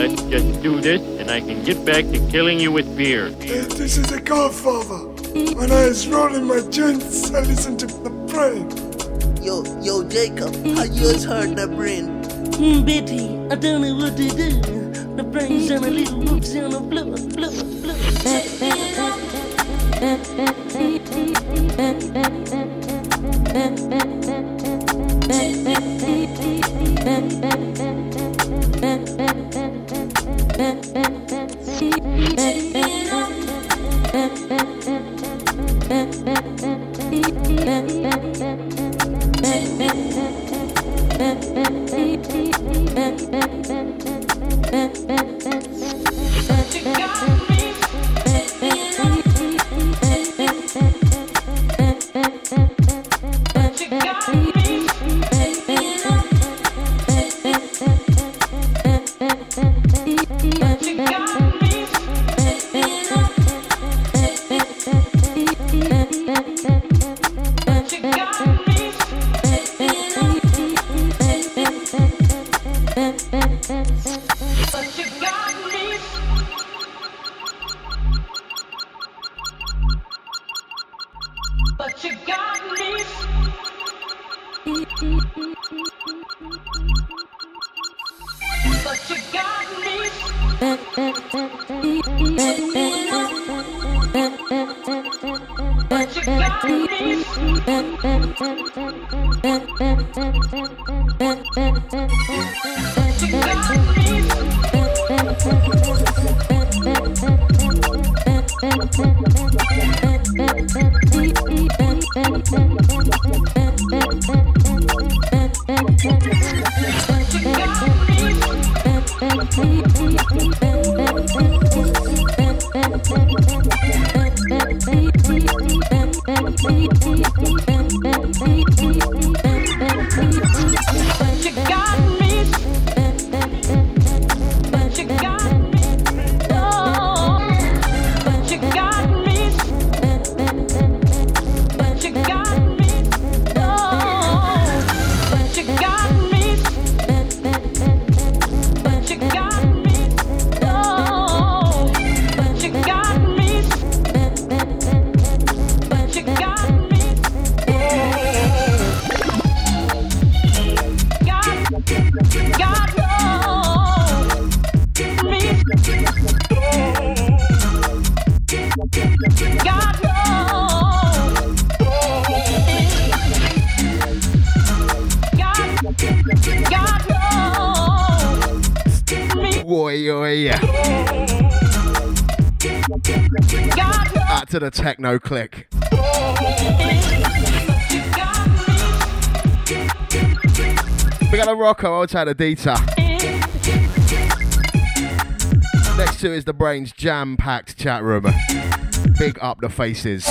But let's just do this and I can get back to killing you with beer. This is the Godfather. When I was rolling my joints, I listened to the brain. Yo, yo, Jacob, how yours hurt the brain? Mm, Betty, I don't know what to do. The brains and a little whoops on the floor, floor, floor. But the techno click. We got a Rocco outside of Dita. Next to is the BrainZ jam packed chat room. Big up the faces.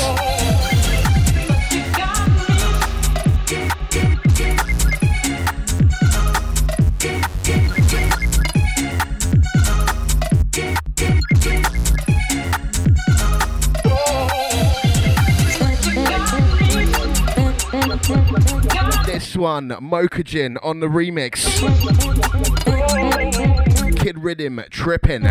This one, Mokajin on the remix. Kid Rhythm tripping.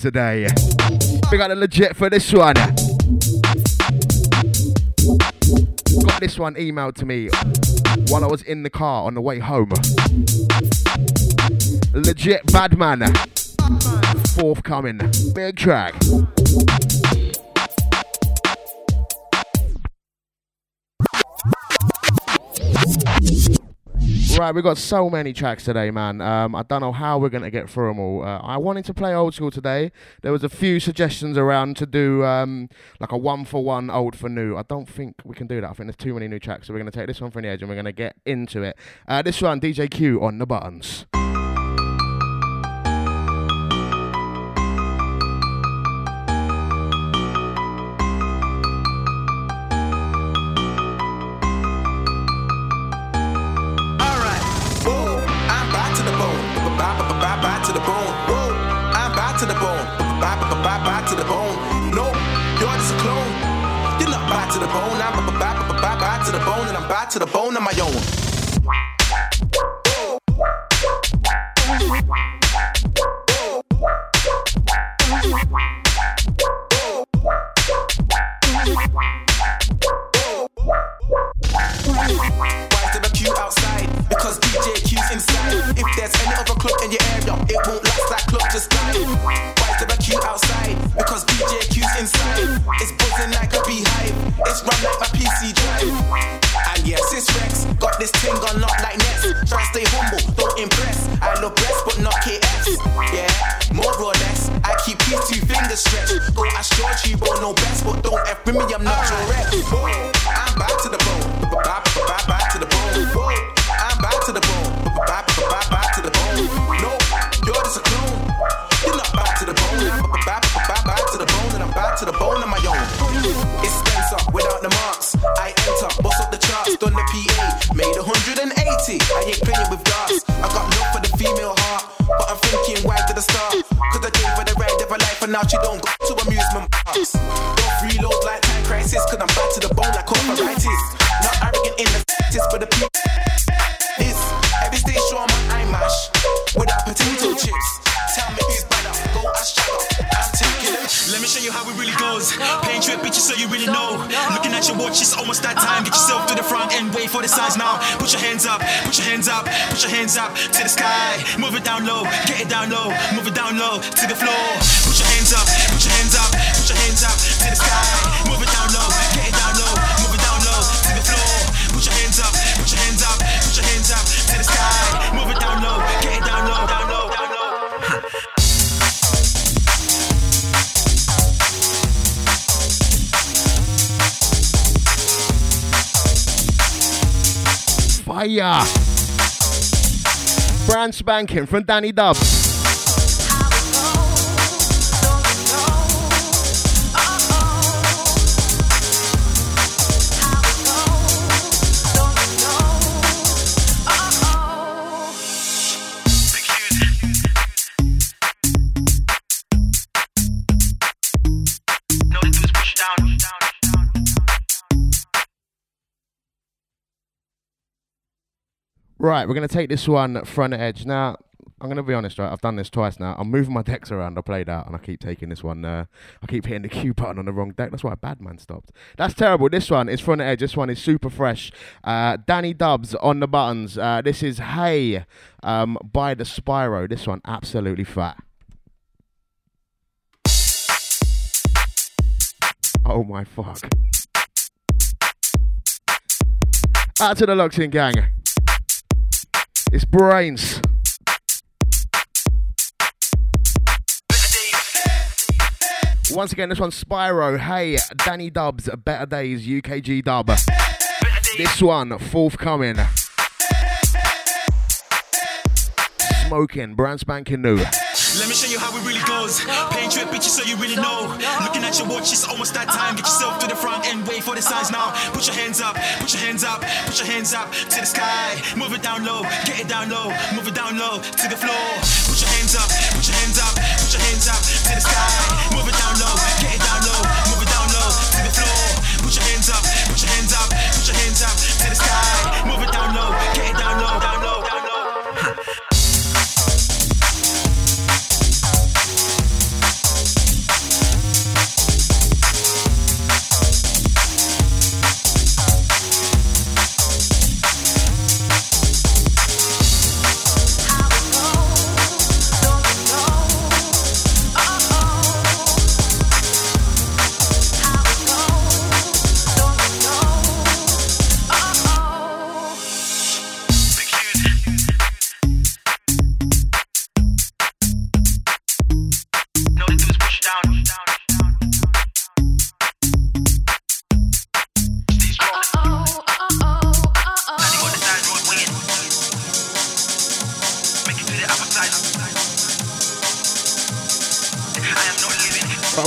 Today. We got a Lojt for this one. Got this one emailed to me while I was in the car on the way home. Lojt Badman. Forthcoming. Big track. Right, we've got so many tracks today, man. Um, I don't know how we're going to get through them all. Uh, I wanted to play old school today. There was a few suggestions around to do um, like a one for one, old for new. I don't think we can do that. I think there's too many new tracks. So we're going to take this one from the edge and we're going to get into it. Uh, this one, DJ Q on the buttons. To the bone, and I'm back to the bone on my own. Why is there a queue outside? Because DJ Q's inside. If there's any other club in your area, it won't last. That club just died. Why there a queue outside? Because DJ Q's inside. It's buzzing like a beehive. It's run like my PC drive. And yes, it's Rex. Got this thing on lock like Nets. Try stay humble, don't impress. I love breasts, but not KFs. Yeah, more or less. I keep these two fingers stretched. Go ask George, you won't know best, but don't F with me, I'm not your rep. the the PA, made 180. I ain't playing with darts. I got love for the female heart, but I'm thinking why did I start? Cause I gave her the ride of her life, and now she don't go to amusement parks. Don't reload like time crisis, cause I'm back to the bone like arthritis. You so you really know. Looking at your watch, it's almost that time. Get yourself to the front and wait for the signs now. Put your hands up, put your hands up, put your hands up to the sky. Move it down low, get it down low, move it down low to the floor. Put your hands up, put your hands up, put your hands up to the sky. Move it down low, get it down low, Fire! Brand spanking from Danny Dubbz. Right, we're going to take this one front edge. Now, I'm going to be honest, right? I've done this twice now. I'm moving my decks around. I played out and I keep taking this one. Uh, I keep hitting the Q button on the wrong deck. That's why Badman stopped. That's terrible. This one is front edge. This one is super fresh. Uh, Danny Dubbz on the buttons. Uh, this is Hey um, by the Spyro. This one, absolutely fat. Oh my fuck. Out to the Locks In gang. It's brains. Once again, this one's Spyro. Hey, Danny Dubbz, Better Days, UKG dub. This one, forthcoming. Smoking, brand spanking new. Let me show you how it really goes. Paint you a picture so you really know. Looking at your watch, it's almost that time. Get yourself to the front and wait for the signs now. Put your hands up, put your hands up, put your hands up to the sky. Move it down low, get it down low, move it down low to the floor. Put your hands up, put your hands up, put your hands up to the sky.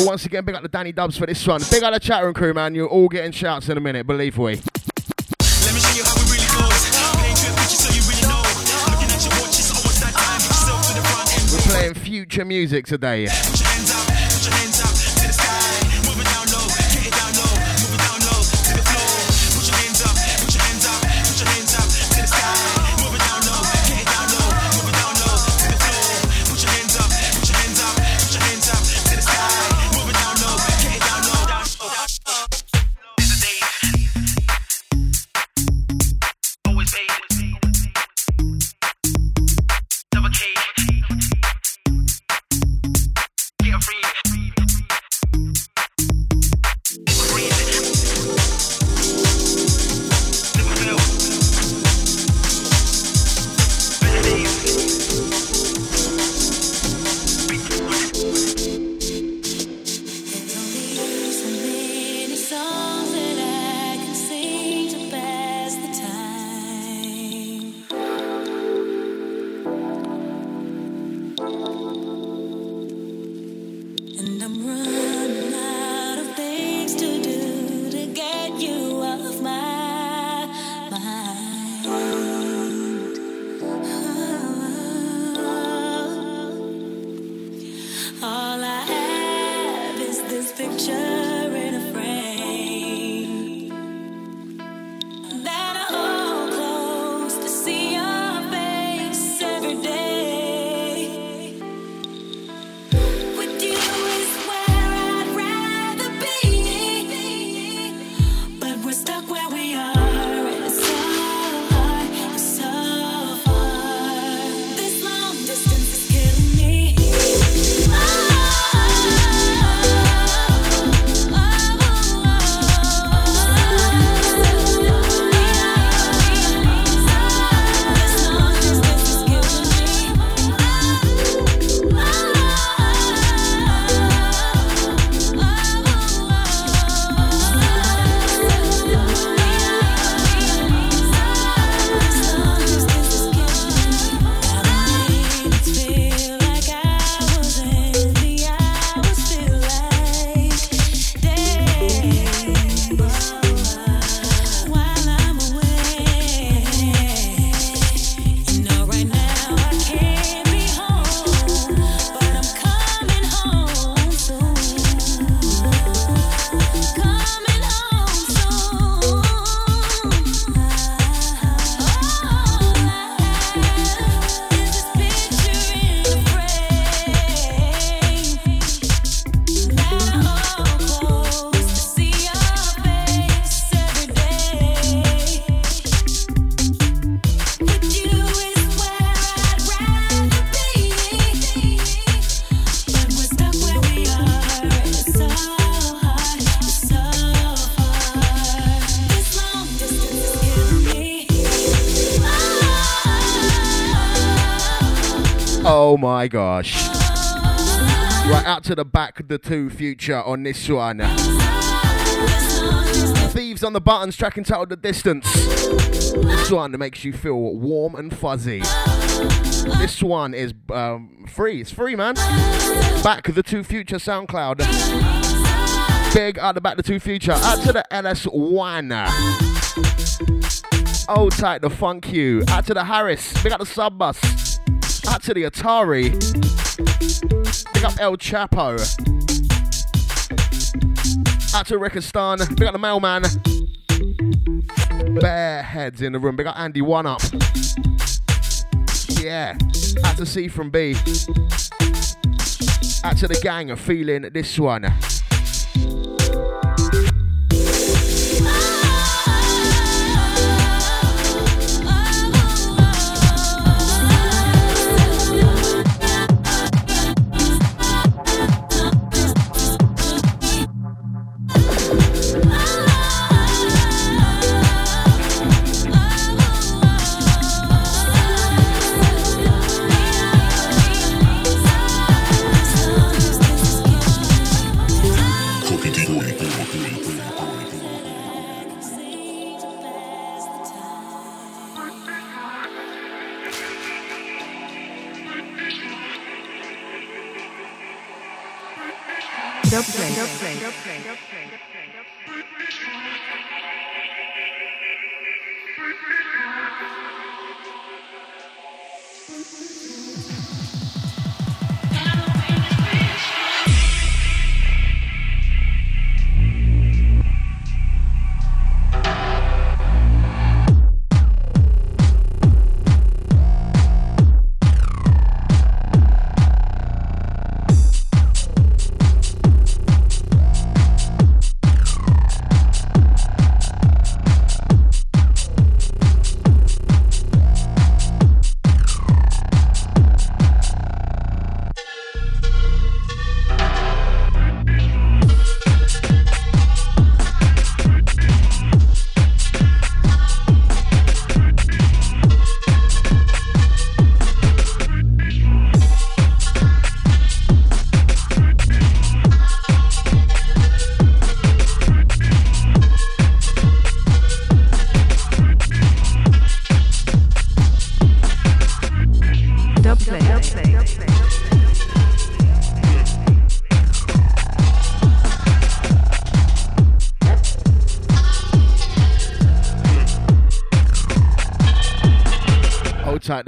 But once again, big up the Danny Dubbz for this one. Big up the chat room crew, man. You're all getting shouts in a minute, believe we. Let me show you how my gosh. Right out to the back, of the two future on this one. Thieves on the buttons, track entitled The Distance. This one makes you feel warm and fuzzy. This one is um, free. It's free, man. Back of the two future SoundCloud. Big out the back of the two future. Out to the LS1. Old tight the funk you. Out to the Harris. Big up the sub bus. Out to the Atari. Big up El Chapo. Out to Rickistan. Big up the mailman. Bare heads in the room. Big up Andy One Up. Yeah. Out to C from B. Out to the gang feeling this one.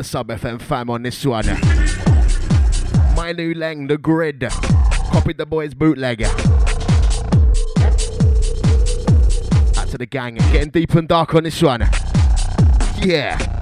Sub FM fam on this one. My new lang, the grid. Copied the boys bootleg. Out to the gang, getting deep and dark on this one. Yeah.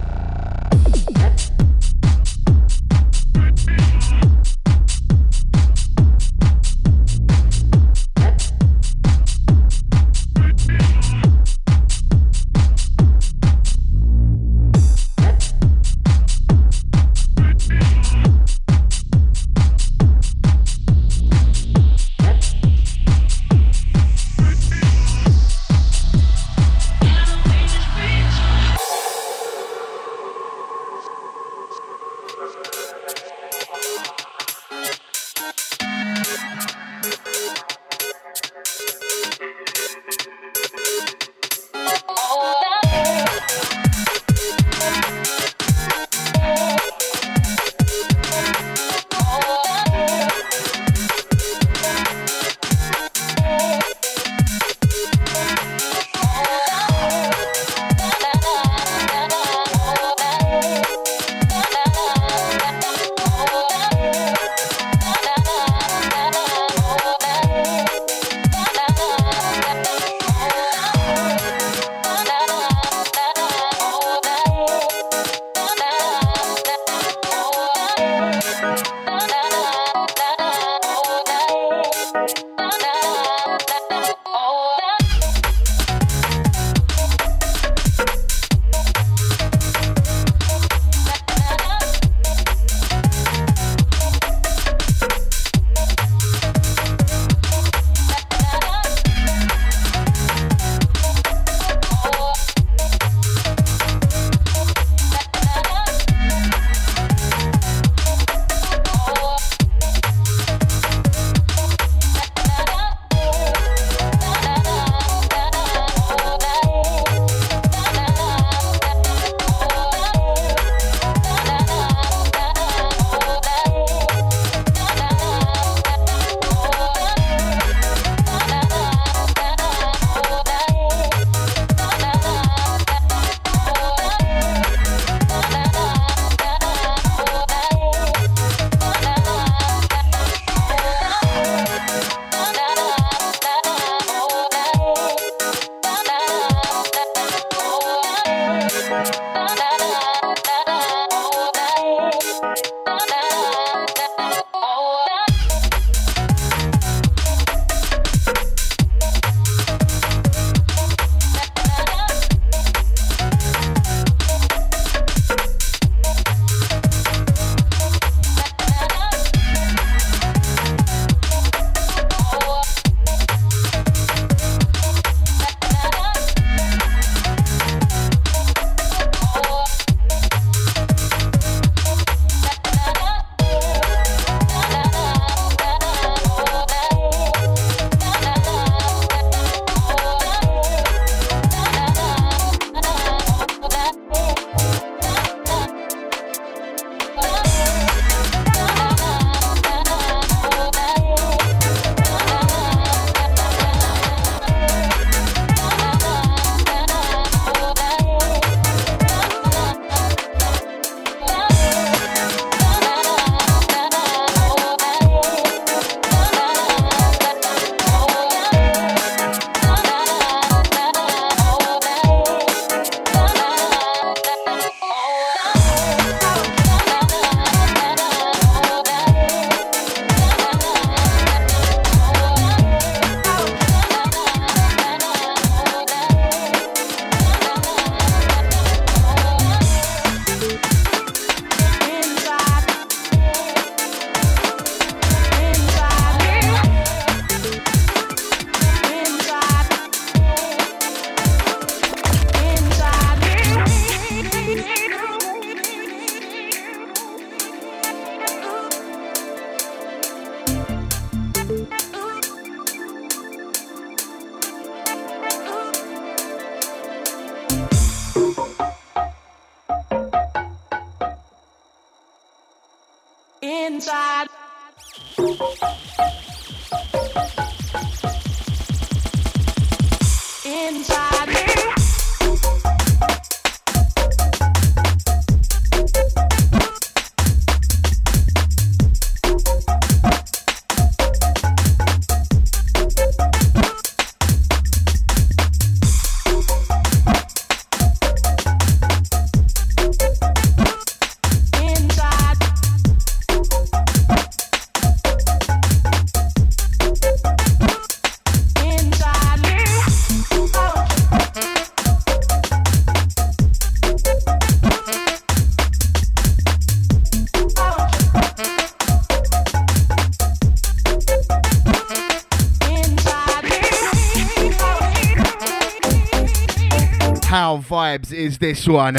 Is this one?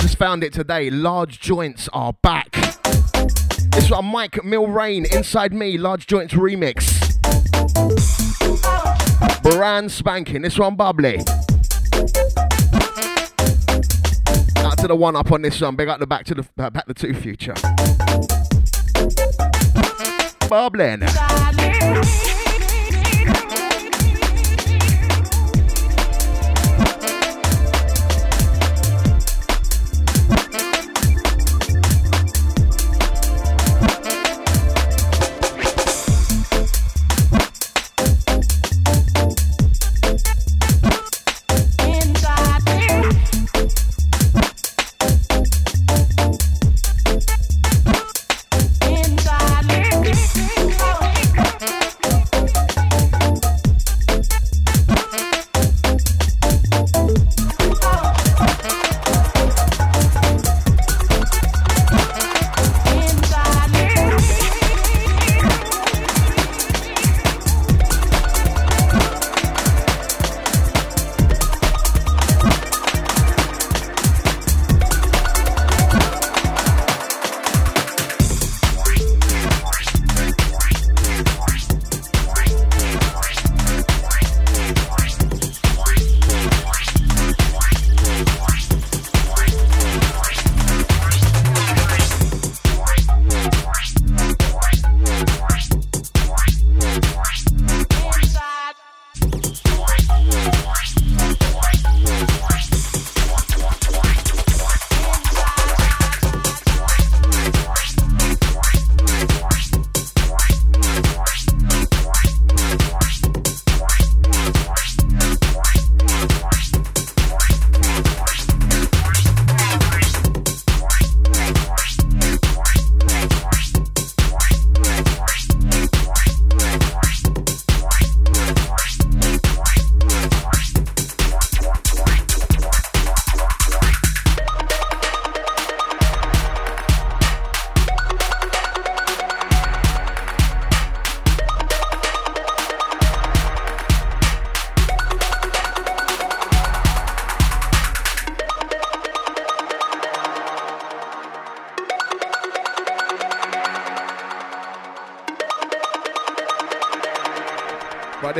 Just found it today. Large joints are back. This one, Mike Milrain, Inside Me, Large Joints remix. Brand spanking. This one, bubbly. Out to the one up on this one. Big up the back to the uh, back the two future. Bubbling.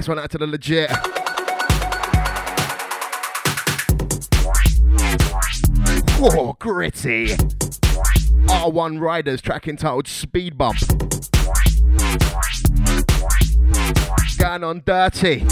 This one out to the Lojt. Whoa, gritty. R1 Riders track entitled Speed Bump. Going on dirty.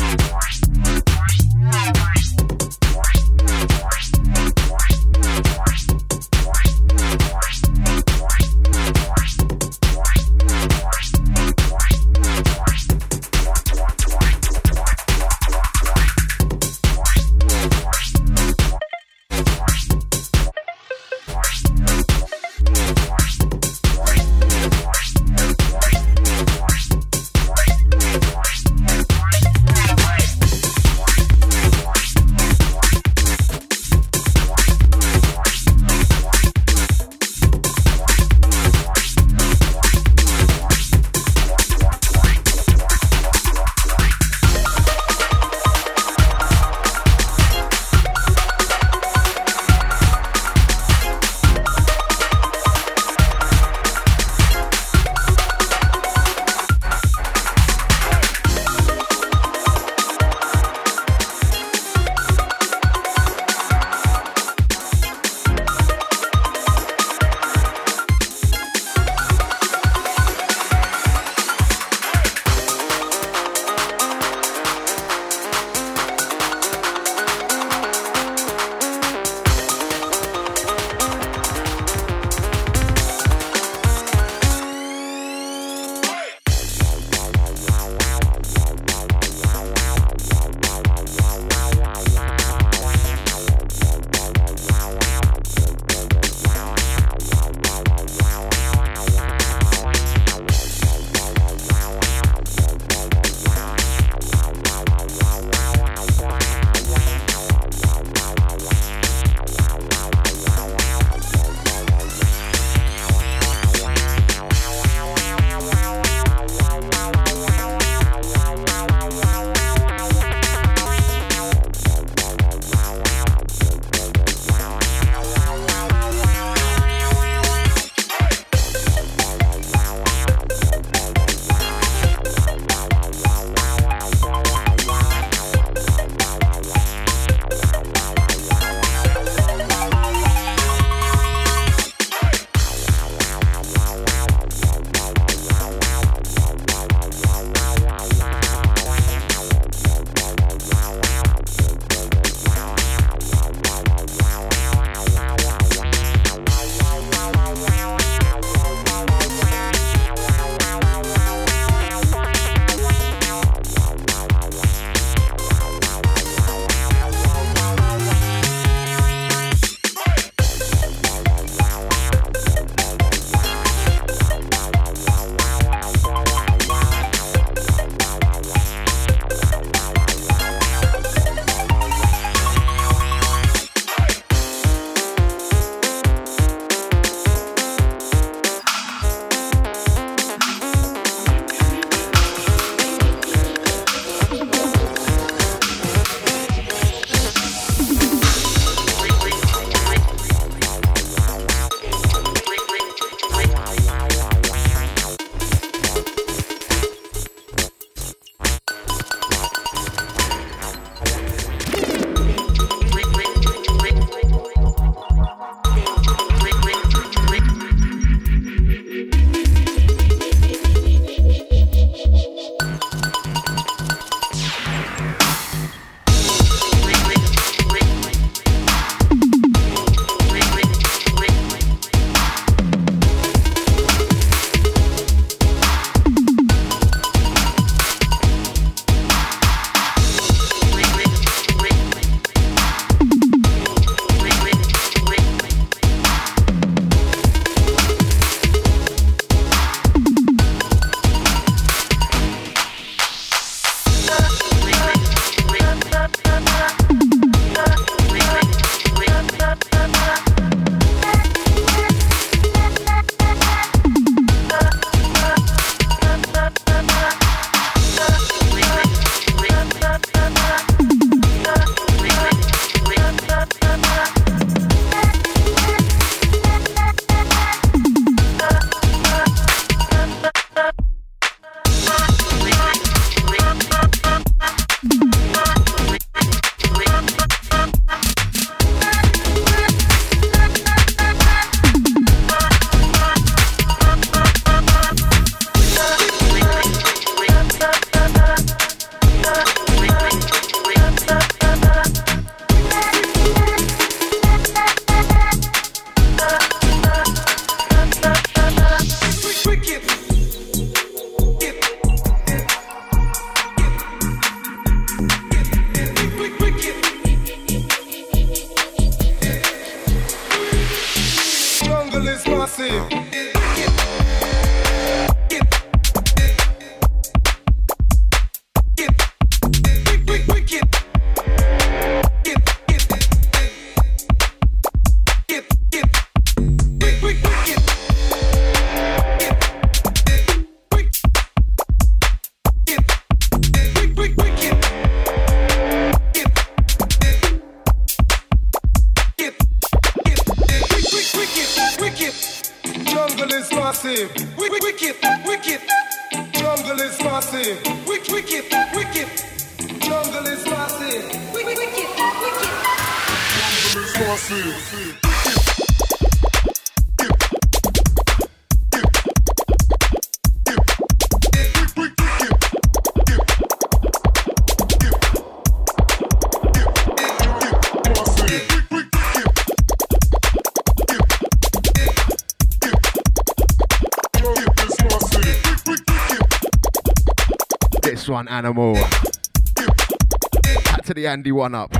Animal. Back to the Andy one up.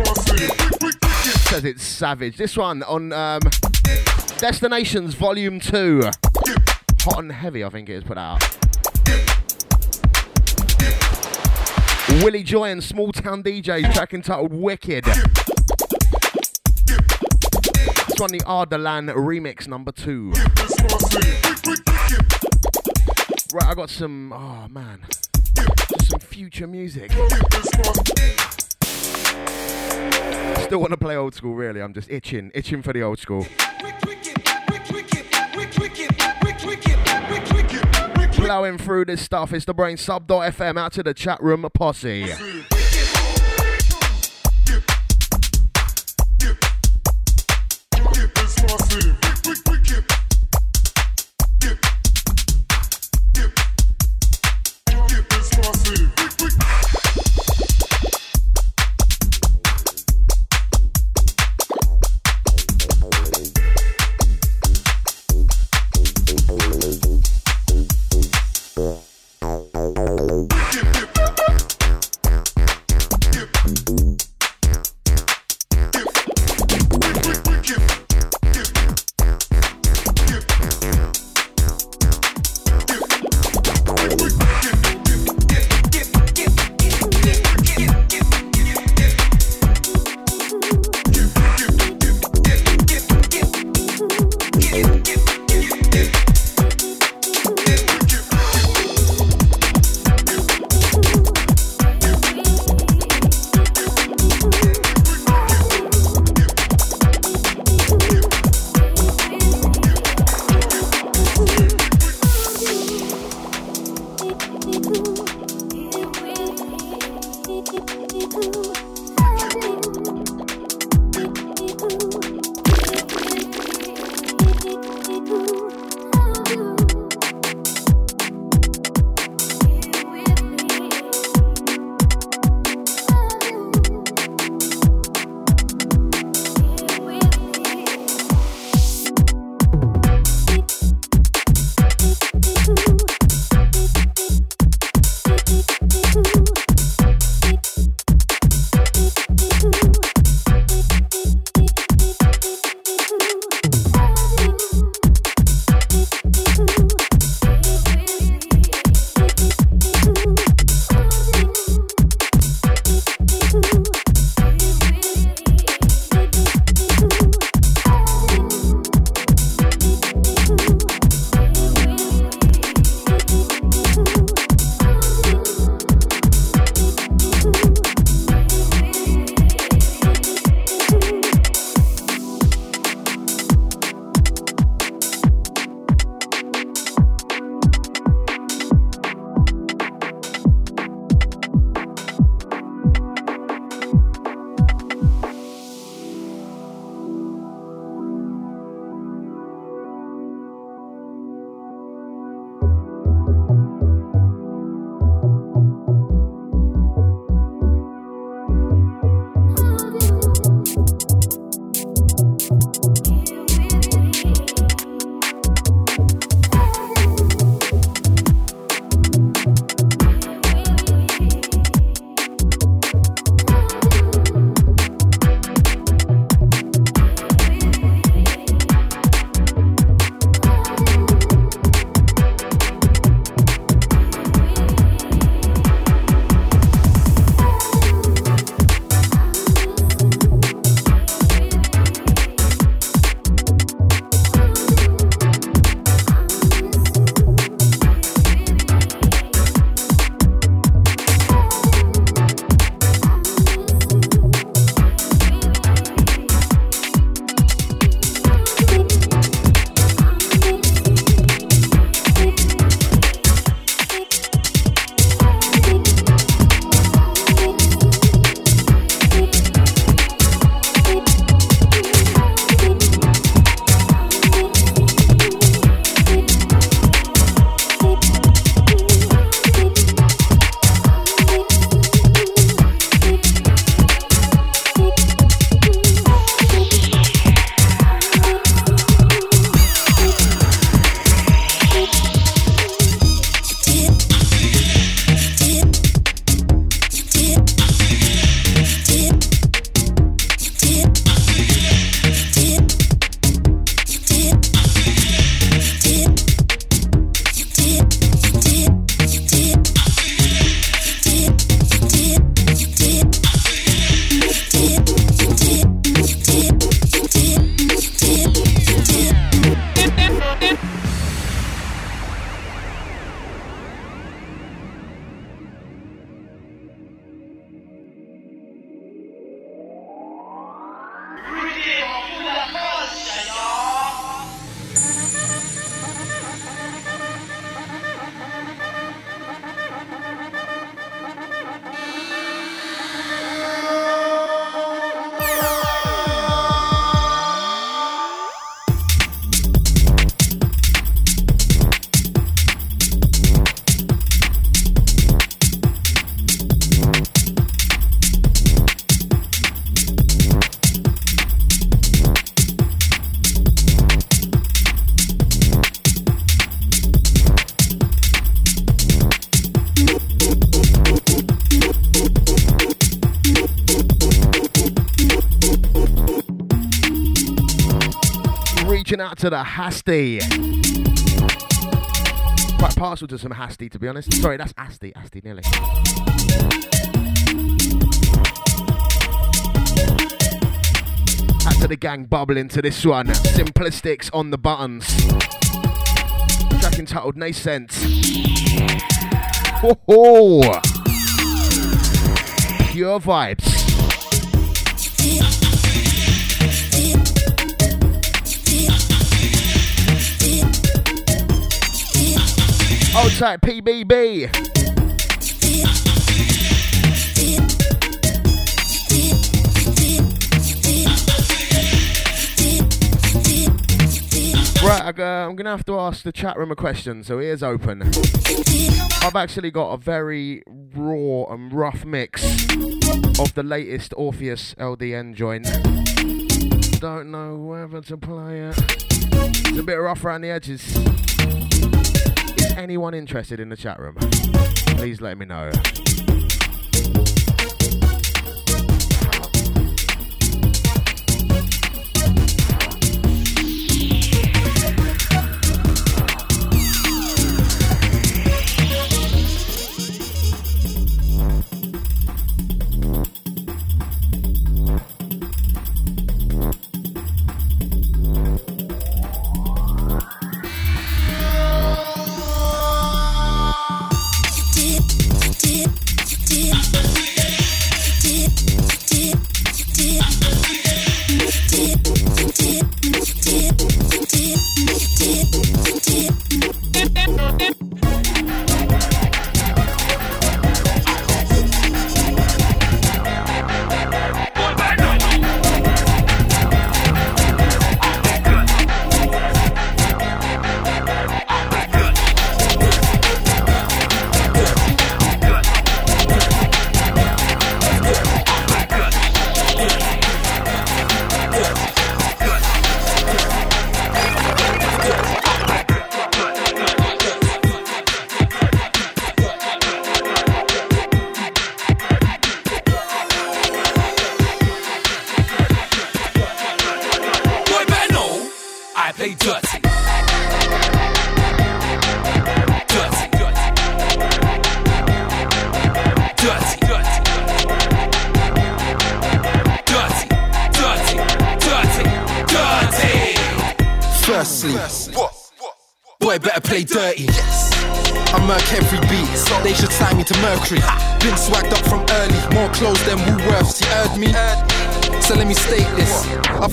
Says it's savage. This one on um, Destinations Volume 2. Hot and Heavy, I think it is put out. Willie Joy and Small Town DJs, track entitled Wicked. This one, the Ardalan remix number two. Right, I got some. Oh man, future music. Still want to play old school, really. I'm just itching, itching for the old school. Blowing through this stuff. It's the brain sub.fm out to the chat room posse. To the Hasty. Quite partial to some Hasty, to be honest. Sorry, that's Asti. Asti, nearly. Out to the gang bubbling to this one. Simplistics on the buttons. Track entitled Nascent. Ho ho! Pure vibes. Old tight PBB. Right, I go- I'm gonna have to ask the chat room a question, so ears open. I've actually got a very raw and rough mix of the latest Orpheus LDN joint. Don't know whether to play it. It's a bit rough around the edges. Anyone interested in the chat room? Please let me know.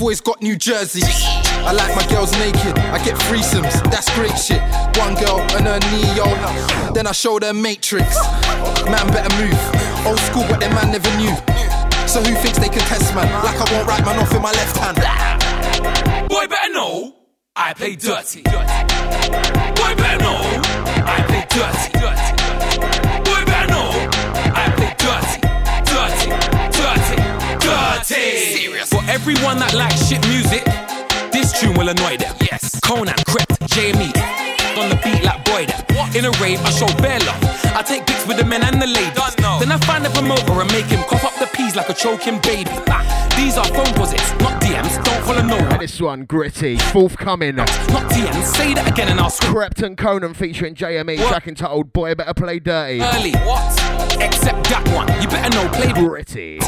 Always got New Jersey. I like my girls naked, I get threesomes, that's great shit. One girl and her Neo, then I show them Matrix. Man better move, old school but them man never knew. So who thinks they can test man? Like I won't write man off in my left hand. Boy, better know I play dirty. Boy, better know I play dirty. Everyone that likes shit music, this tune will annoy them. Yes. Konan, Krept, JME. On the beat like boy them. In a rave, I show bare love. I take pics with the men and the ladies. Then I find the promoter and make him cough up the peas like a choking baby. These are phone posits, not DMs. Don't follow no one. This one, gritty, forthcoming. Not DMs. Say that again and I'll scream. Krept and Konan featuring JME, track entitled Boy Better Play Dirty. Early. What? Except that one. You better know. Play Gritty.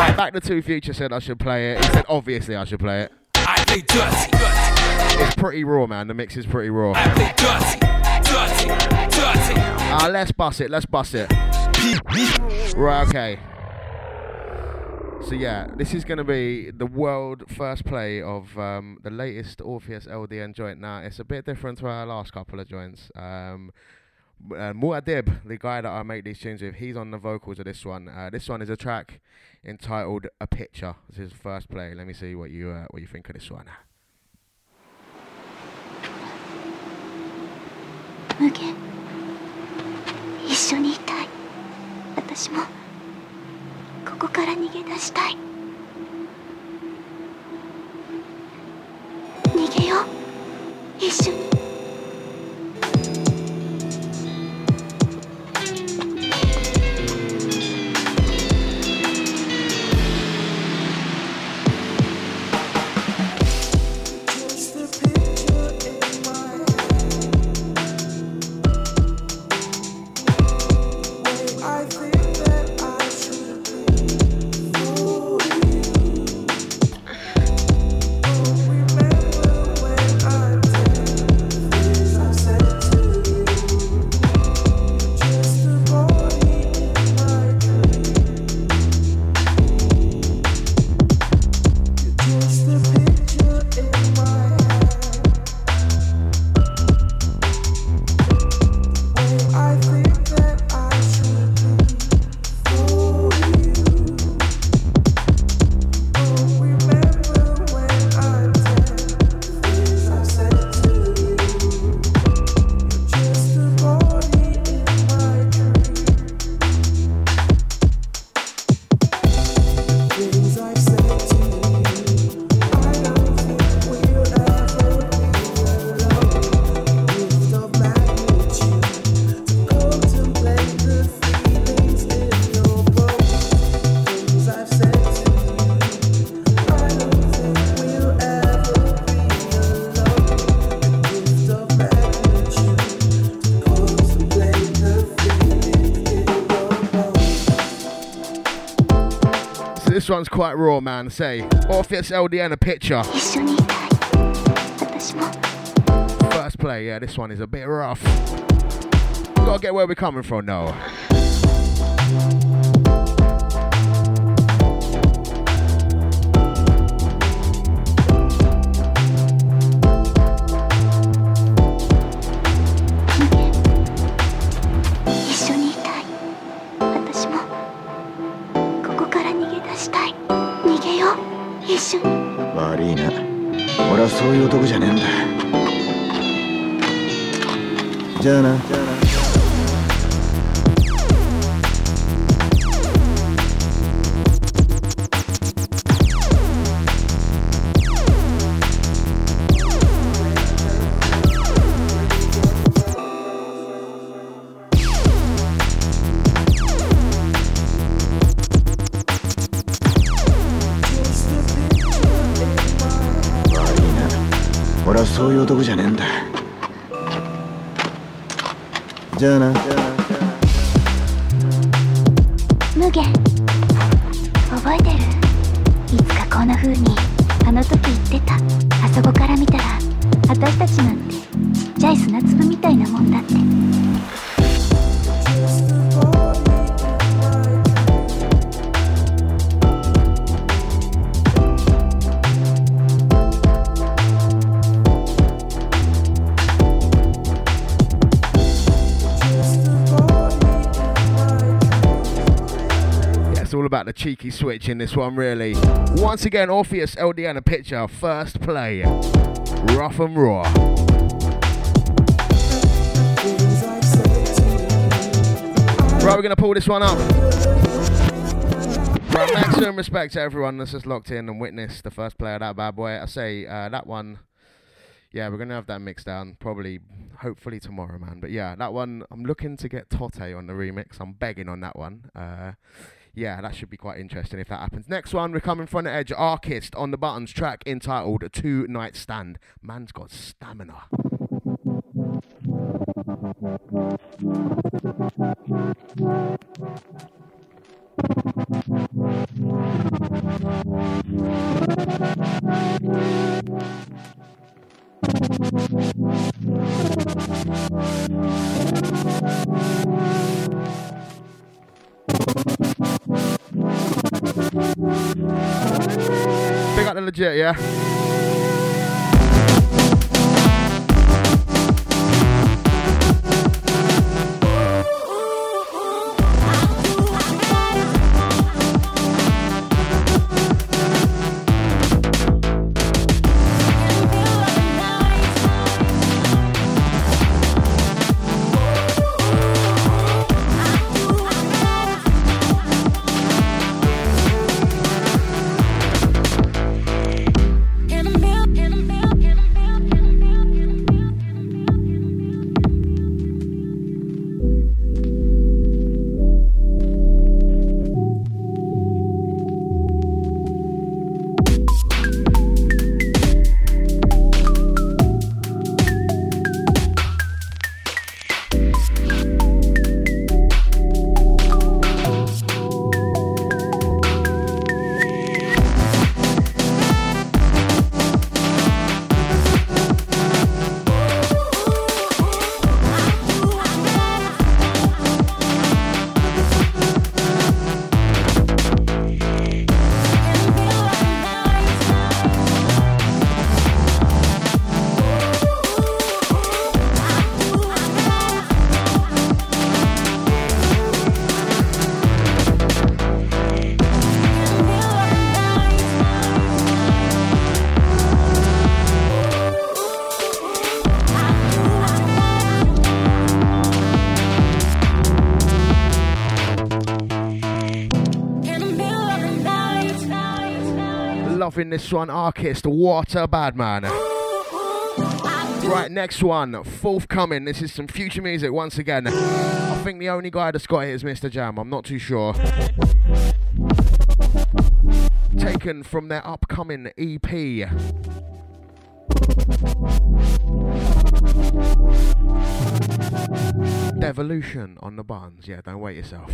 Boy, better know. Right, back to Two Future said I should play it. He said obviously I should play it. I play dirty. It's pretty raw, man. The mix is pretty raw. I play dirty. Dirty. Dirty. Ah, let's bust it. Let's bust it. Right, okay. So yeah, this is going to be the world first play of um, the latest Orpheus LDN joint. Now it's a bit different to our last couple of joints. Um, uh, Muad'Dib, the guy that I make these tunes with, he's on the vocals of this one. Uh, this one is a track entitled "A Picture." This is his first play. Let me see what you uh, what you think of this one. 無限一緒にいたい私もここから逃げ出したい逃げよう一緒に One's quite raw, man. Say, Orpheus LDN a picture. First play, yeah, this one is a bit rough. Gotta get where we're coming from, though. そういう男じゃねえんだ。じゃあな。俺は about the cheeky switch in this one, really. Once again, Orpheus LDN a picture, first play. Rough and raw. Right, we're going to pull this one up. Right, maximum respect to everyone that's just locked in and witnessed the first play of that bad boy. I say uh, that one, yeah, we're going to have that mixed down probably, hopefully tomorrow, man. But yeah, that one, I'm looking to get Tote on the remix. I'm begging on that one. Uh, yeah, that should be quite interesting if that happens. Next one, we're coming from the edge. Archist on the buttons track entitled Two Night Stand. Man's got stamina. Big up the legit, yeah? Loving this one, Archist. What a bad man. Right, next one, forthcoming. This is some future music once again. I think the only guy that's got it is Mr. Jam. I'm not too sure. Taken from their upcoming EP. DEVolution on the buns. Yeah, don't wait yourself.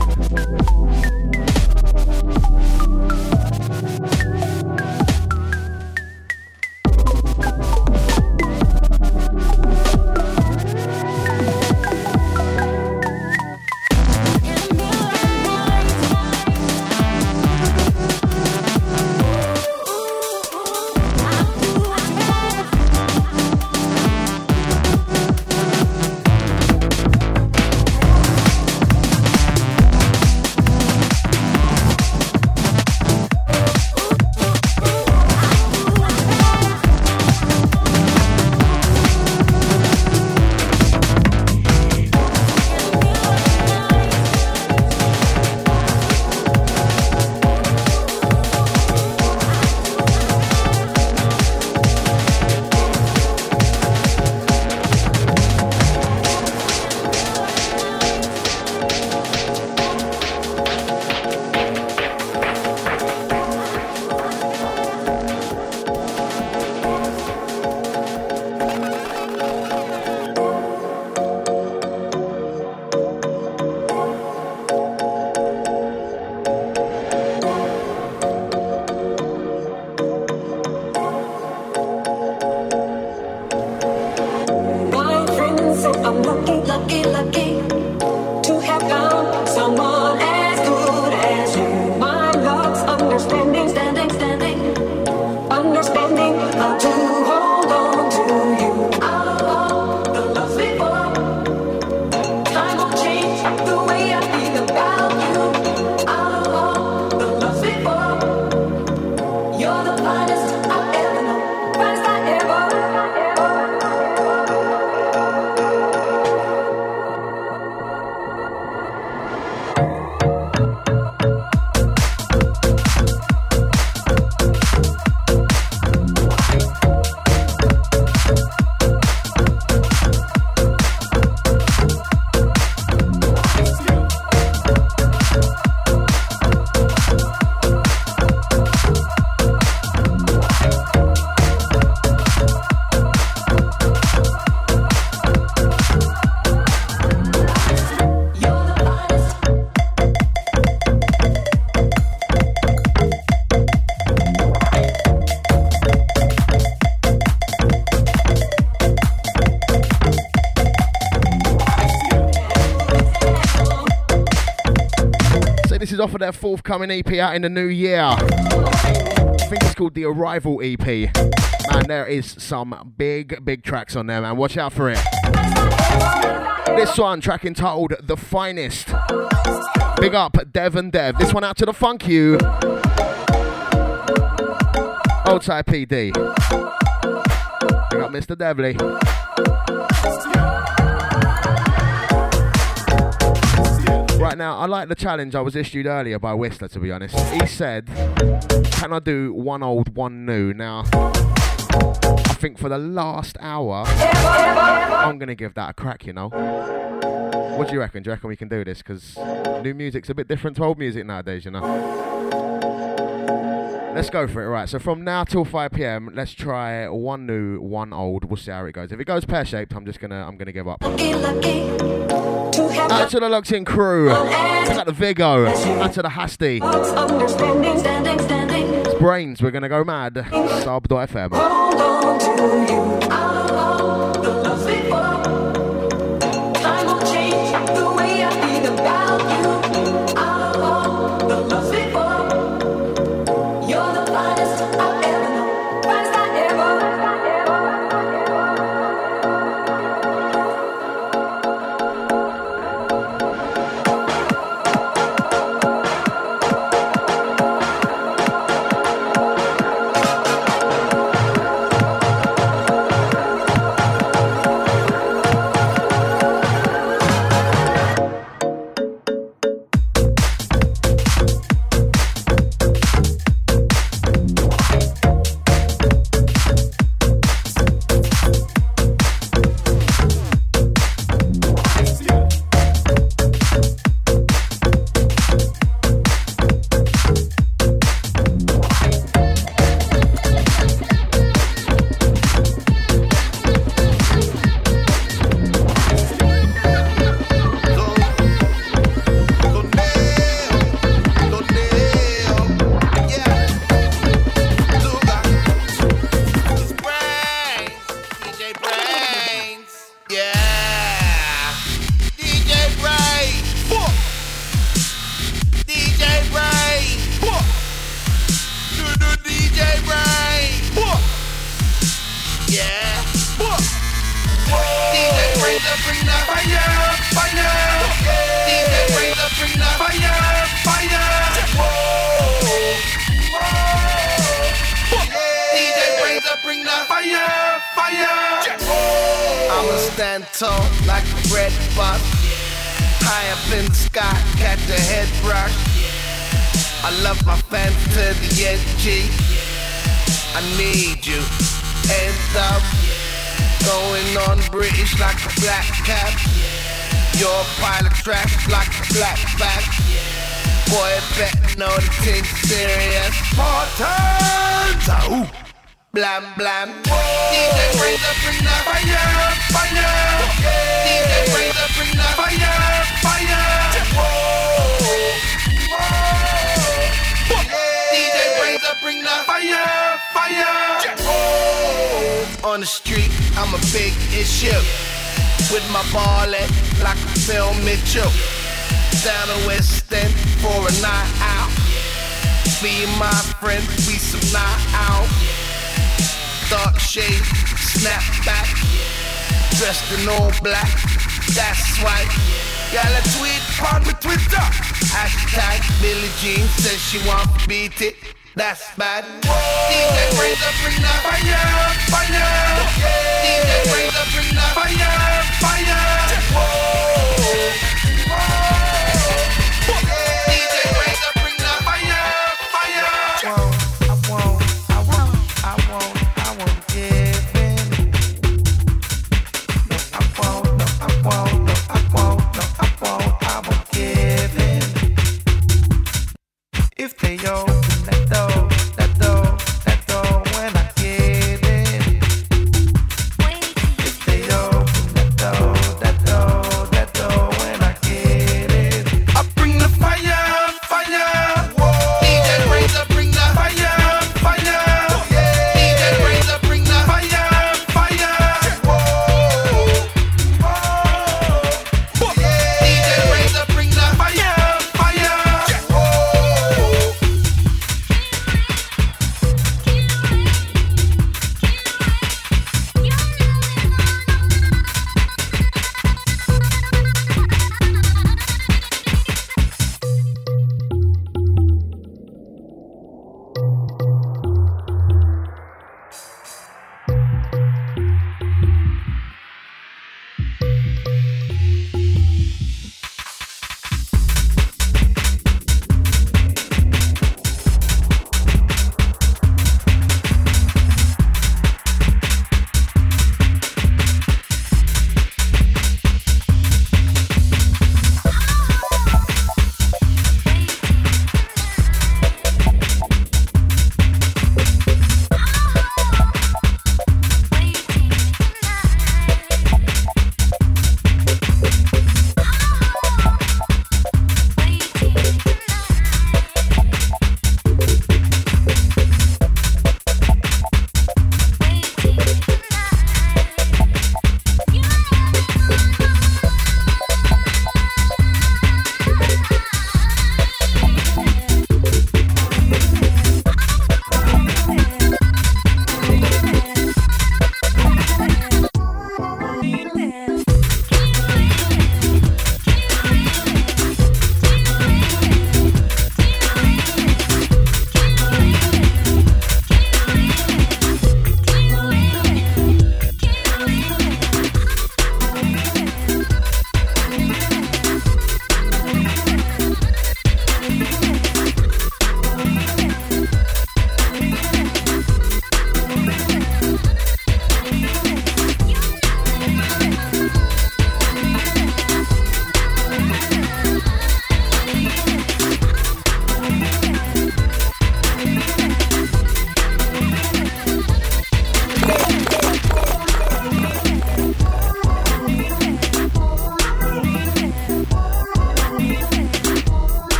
Of their forthcoming EP out in the new year. I think it's called the Arrival EP. Man, there is some big, big tracks on there, man. Watch out for it. This one, track entitled The Finest. Big up Dev and Dev. This one out to the funk you. Old side PD. Big up Mr. Devley. Right now, I like the challenge I was issued earlier by Whistla, to be honest. He said, Can I do one old, one new? Now, I think for the last hour, I'm going to give that a crack, you know. What do you reckon? Do you reckon we can do this? Because new music's a bit different to old music nowadays, you know. Let's go for it. Right. So from now till 5 p.m., let's try one new, one old. We'll see how it goes. If it goes pear shaped, I'm just gonna, I'm gonna give up. Out to the locked in crew. Out to the Vigo. Out to the Hasty. Understanding, standing, standing. It's BrainZ. We're gonna go mad. Sub.fm. Hold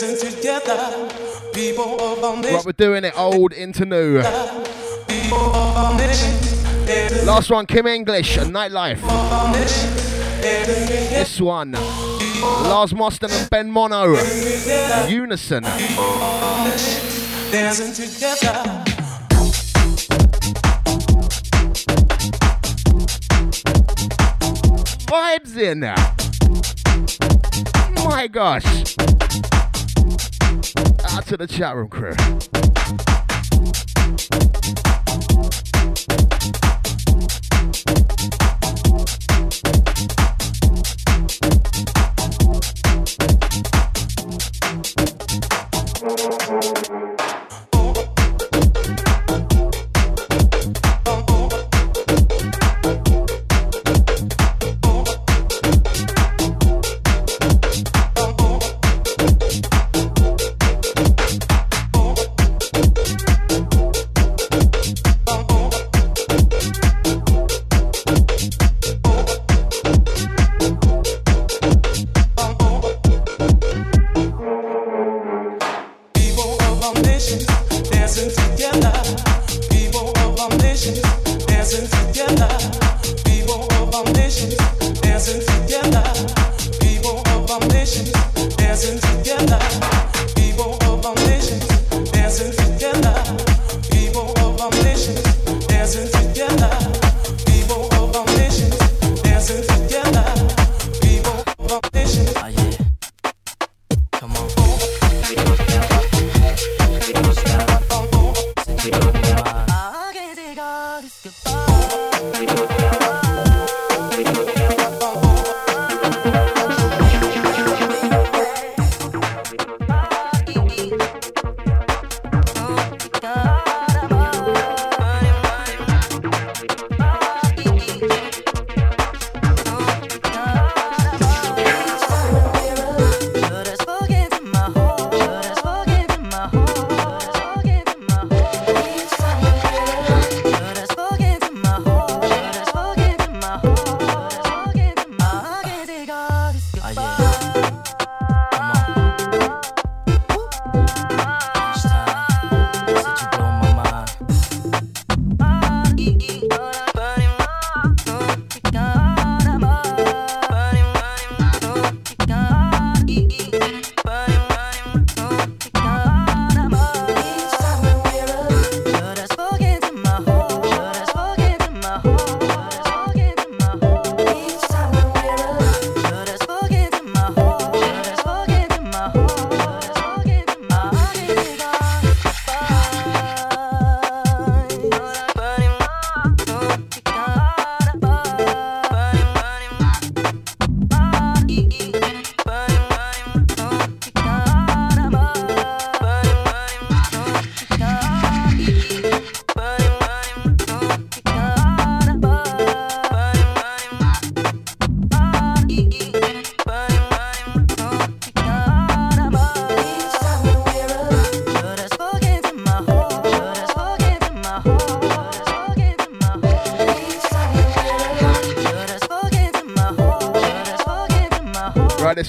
dancing together. People of all Right, nations. we're doing it old into new. People of all nations Last one, Kim English, Nightlife. of all nations dancing together. This one, Lars Moston and Ben Mono. Unison. Dancing together. Vibes in. there. My gosh. To the chat room crew.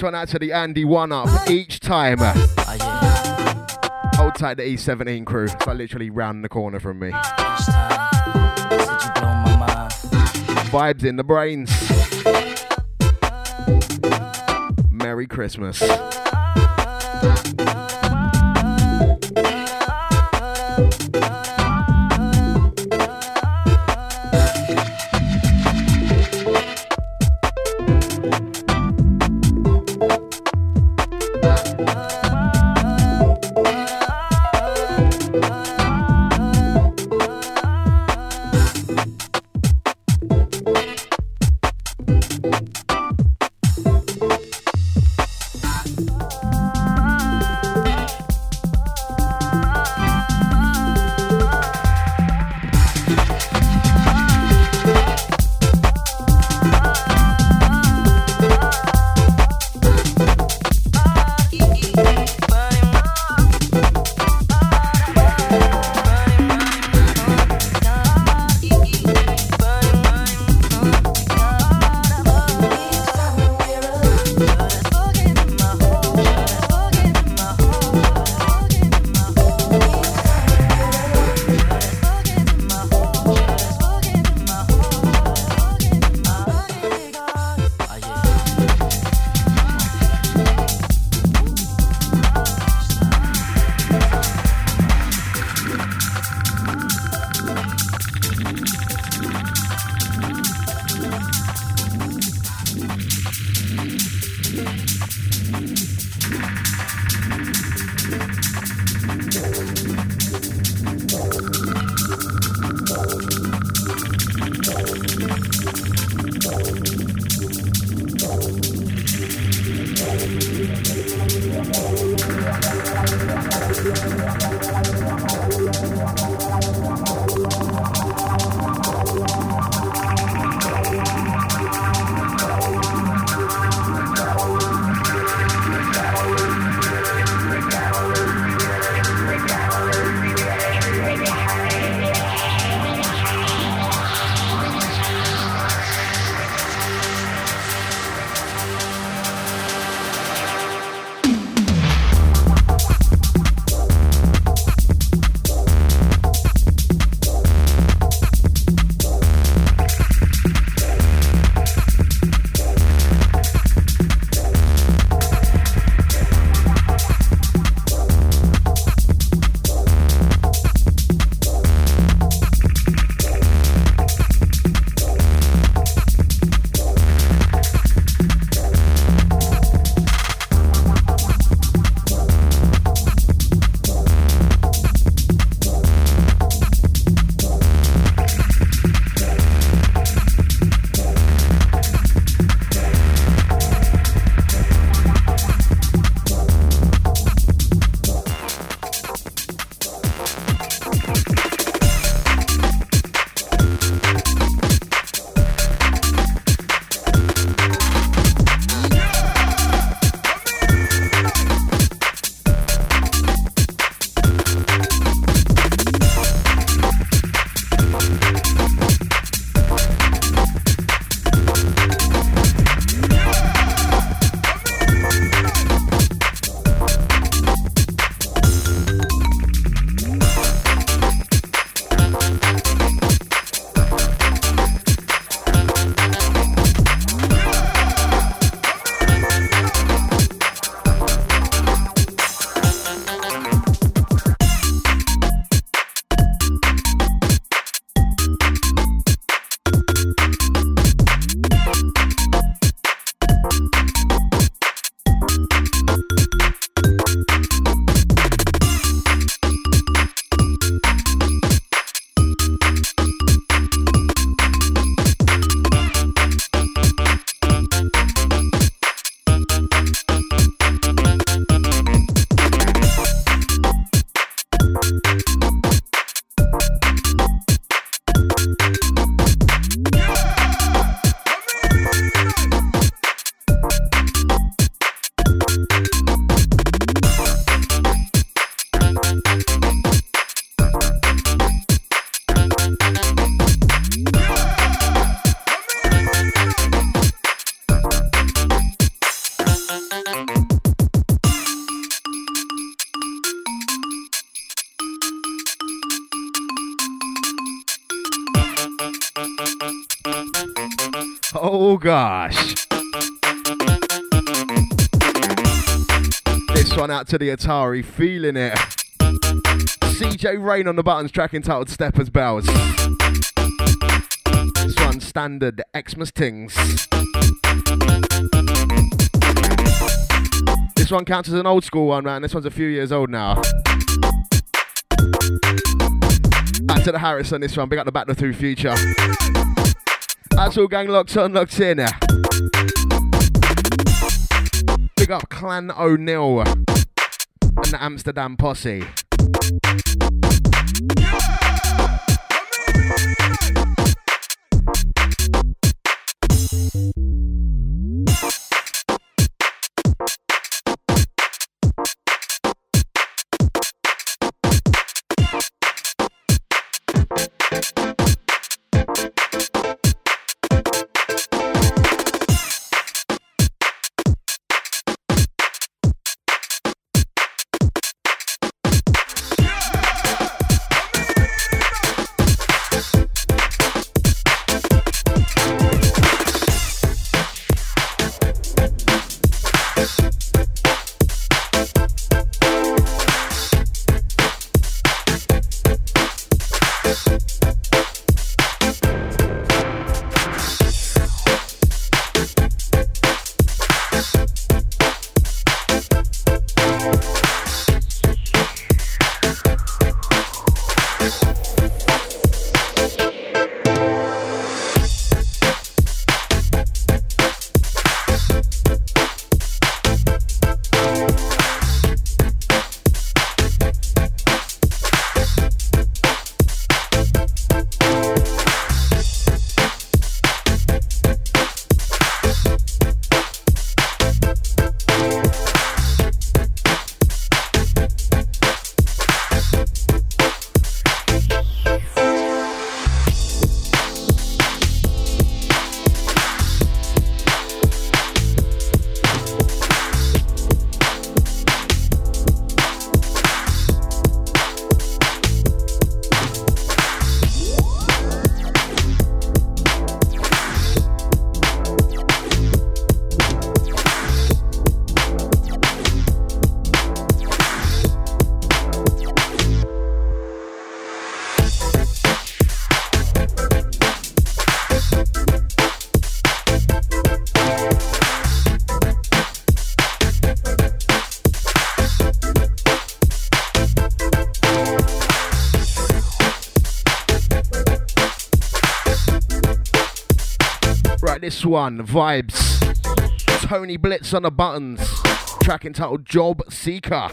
One out to the Andy one up each time. Hold tight the E17 crew. It's like literally round the corner from me. Vibes in the BrainZ. Merry Christmas. To the Atari, feeling it. CJ Rain on the buttons, track entitled Steppers Bells. This one standard Xmas Tings. This one counts as an old school one, man. This one's a few years old now. Back to the Harris on this one. Big up the to Through Future. That's all gang locked on, locked in. Big up Clan O'Neill and the Amsterdam posse. Right, this one, Vibes. Tony Blitz on the buttons. Track entitled Job Seeker.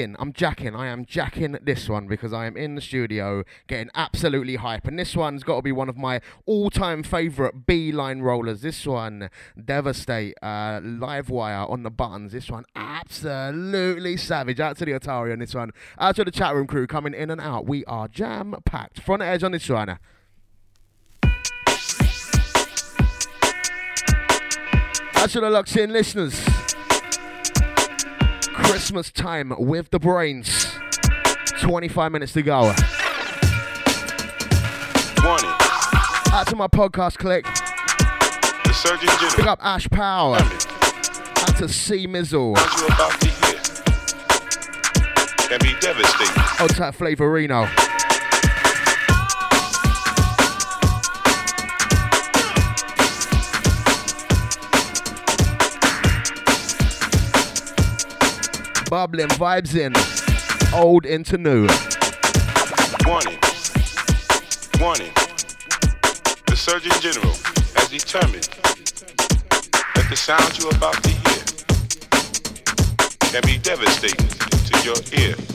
Jacking, I'm jacking, I am jacking this one because I am in the studio getting absolutely hype. And this one's got to be one of my all time favourite B line rollers. This one, Devastate, uh, Live Wire on the buttons. This one, absolutely savage. Out to the Atari on this one. Out to the chat room crew coming in and out. We are jam packed. Front edge on this one. Out to the locked in listeners. Christmas time with the BrainZ. 25 minutes to go. Want it. Out to my podcast click. The Surgeon General. Pick up Ash Power. Out to C Mizzle. What you about to hear can be devastating. Flavorino. Bubbling vibes in. Old into new. Warning, warning. The Surgeon General has determined that the sounds you're about to hear can be devastating to your ear.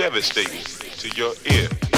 Devastating to your ear.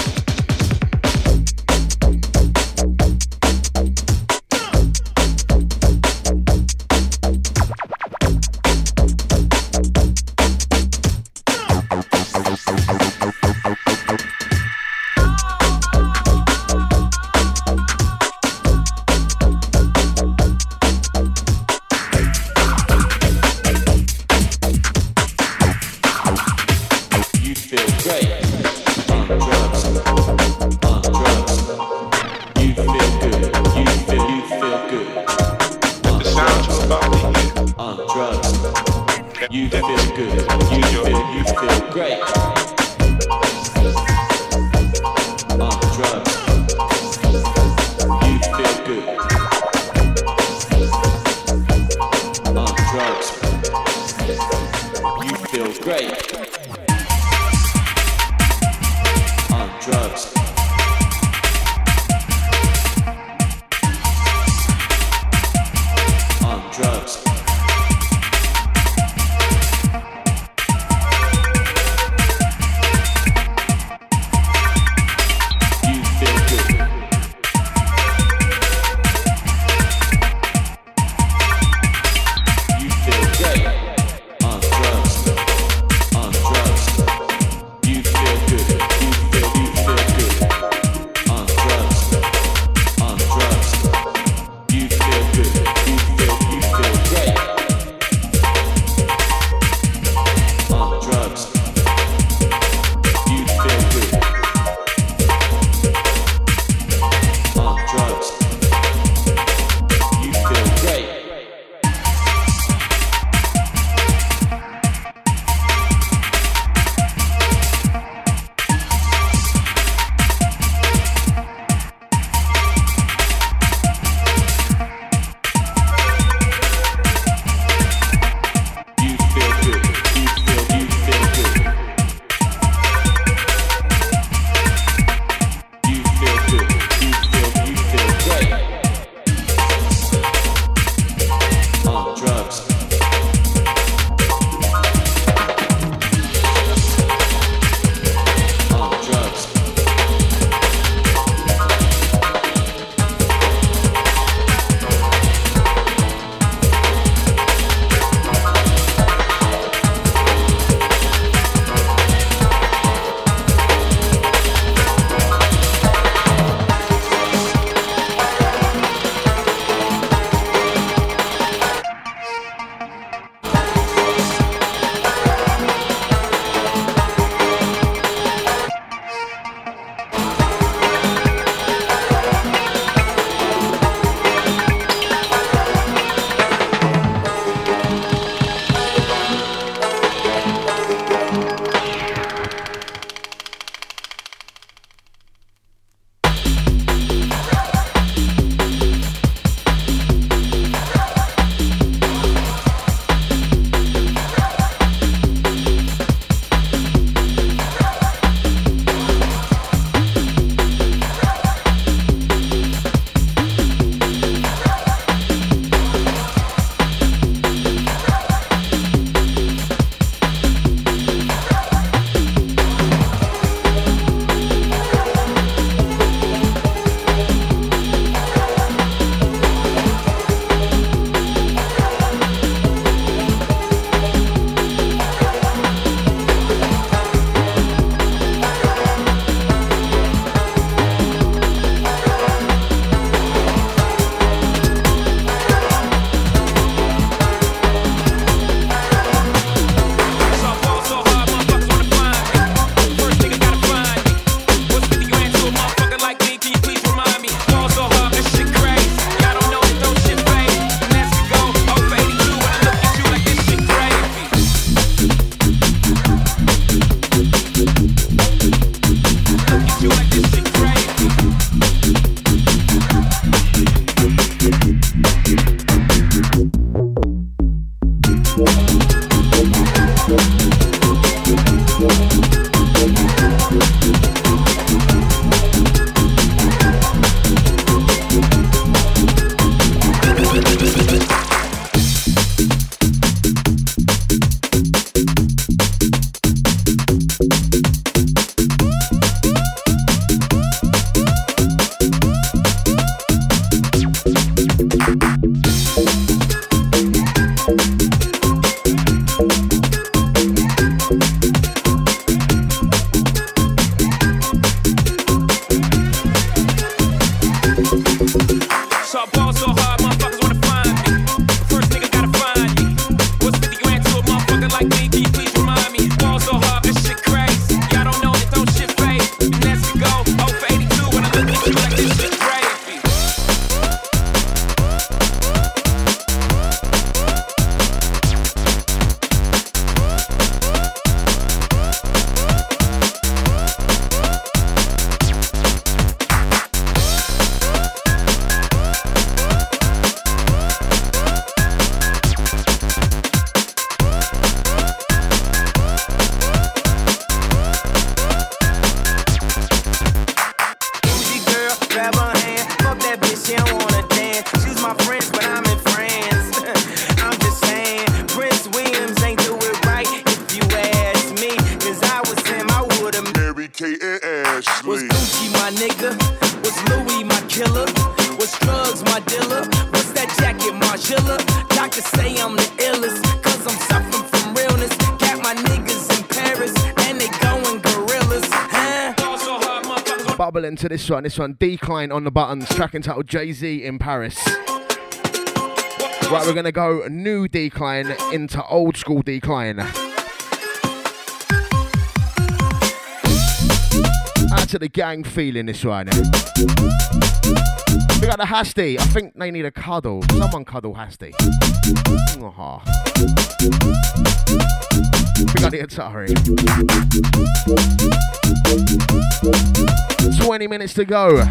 this one, this one, Decline on the Buttons, track entitled Jay Z in Paris. Right, we're gonna go new decline into old school decline. Out to the gang feeling this one. We got the Hasty. I think they need a cuddle. Someone cuddle Hasty. Aww. We got the Atari. 20 minutes to go.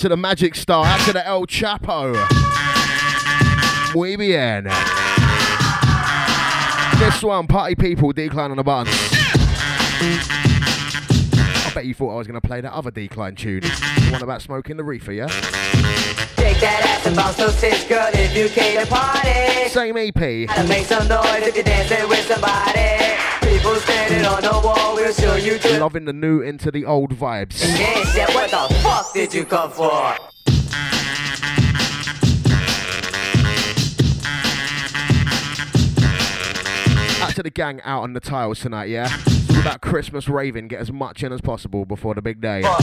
To the Magic Star, out to the El Chapo. Muy bien. This one, party people, decline on the buttons. I bet you thought I was going to play that other decline tune. The one about smoking the reefer, yeah? Shake that ass and bounce those tits, girl, if you came to party. Same EP. Gotta make some noise if you're dancing with somebody. Wall, we'll show you to Loving the new into the old vibes. dance. Yeah, what the fuck did you come for? Out to the gang out on the tiles tonight, yeah? It's all about Christmas raving. Get as much in as possible before the big day. I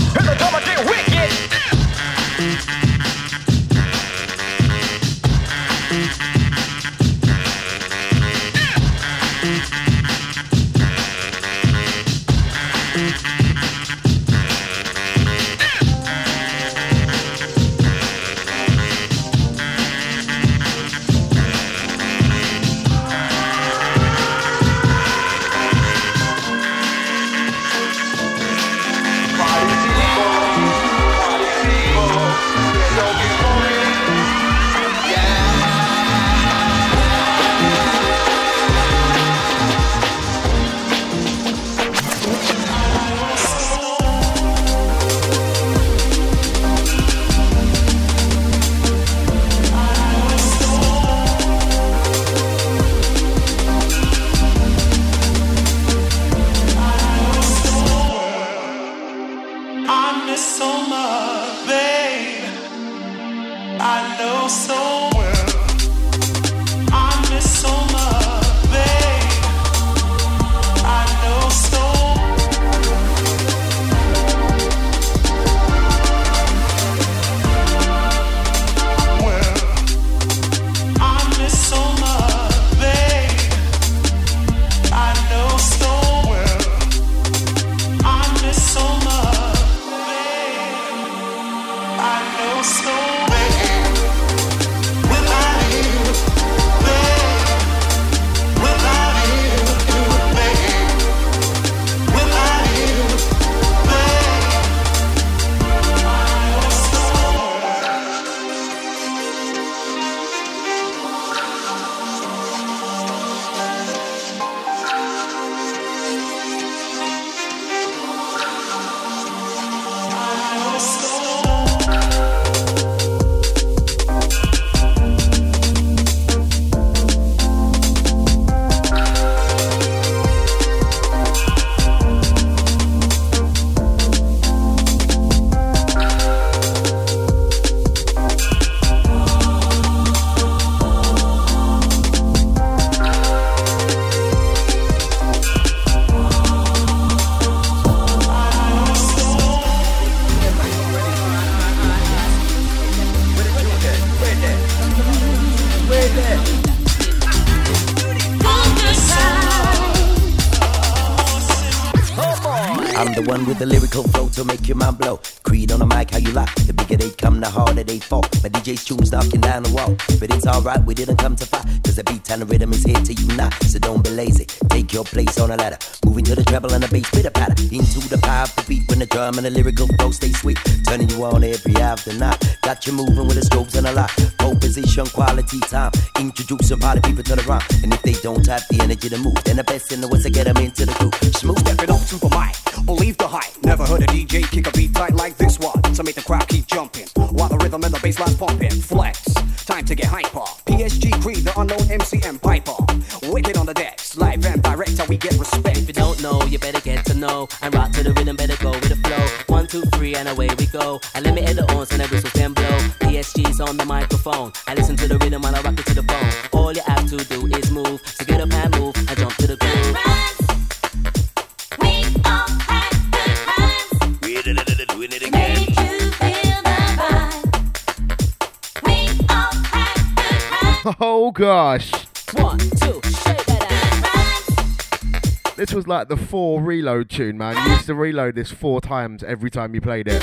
DJ's tunes knocking down the wall. But it's alright, we didn't come to fight. Cause the beat and the rhythm is here to unite. So don't be lazy, take your place on the ladder. Moving to the treble and the bass, bit of patter. Into the powerful beat when the drum and the lyrical flow stay sweet. Turning you on every after night. Got you moving with the strokes and a lot. Pole position, quality time. Introducing party people to the rhyme. And if they don't have the energy to move, then the best in the West to get them into the groove. Smooth Step it up to the mic rhythm and the bass line's pumping. Flex, time to get hyper. PSG Creed, the unknown MCM Piper. Wicked on the decks, live and direct, how we get respect. If you don't know, you better get to know. And rock to the rhythm, better go with the flow. One, two, three, and away we go. I limit the horns and the whistles then blow. PSG's on the microphone. Gosh. One, two, shake This was like the four reload tune, man. You used to reload this four times every time you played it.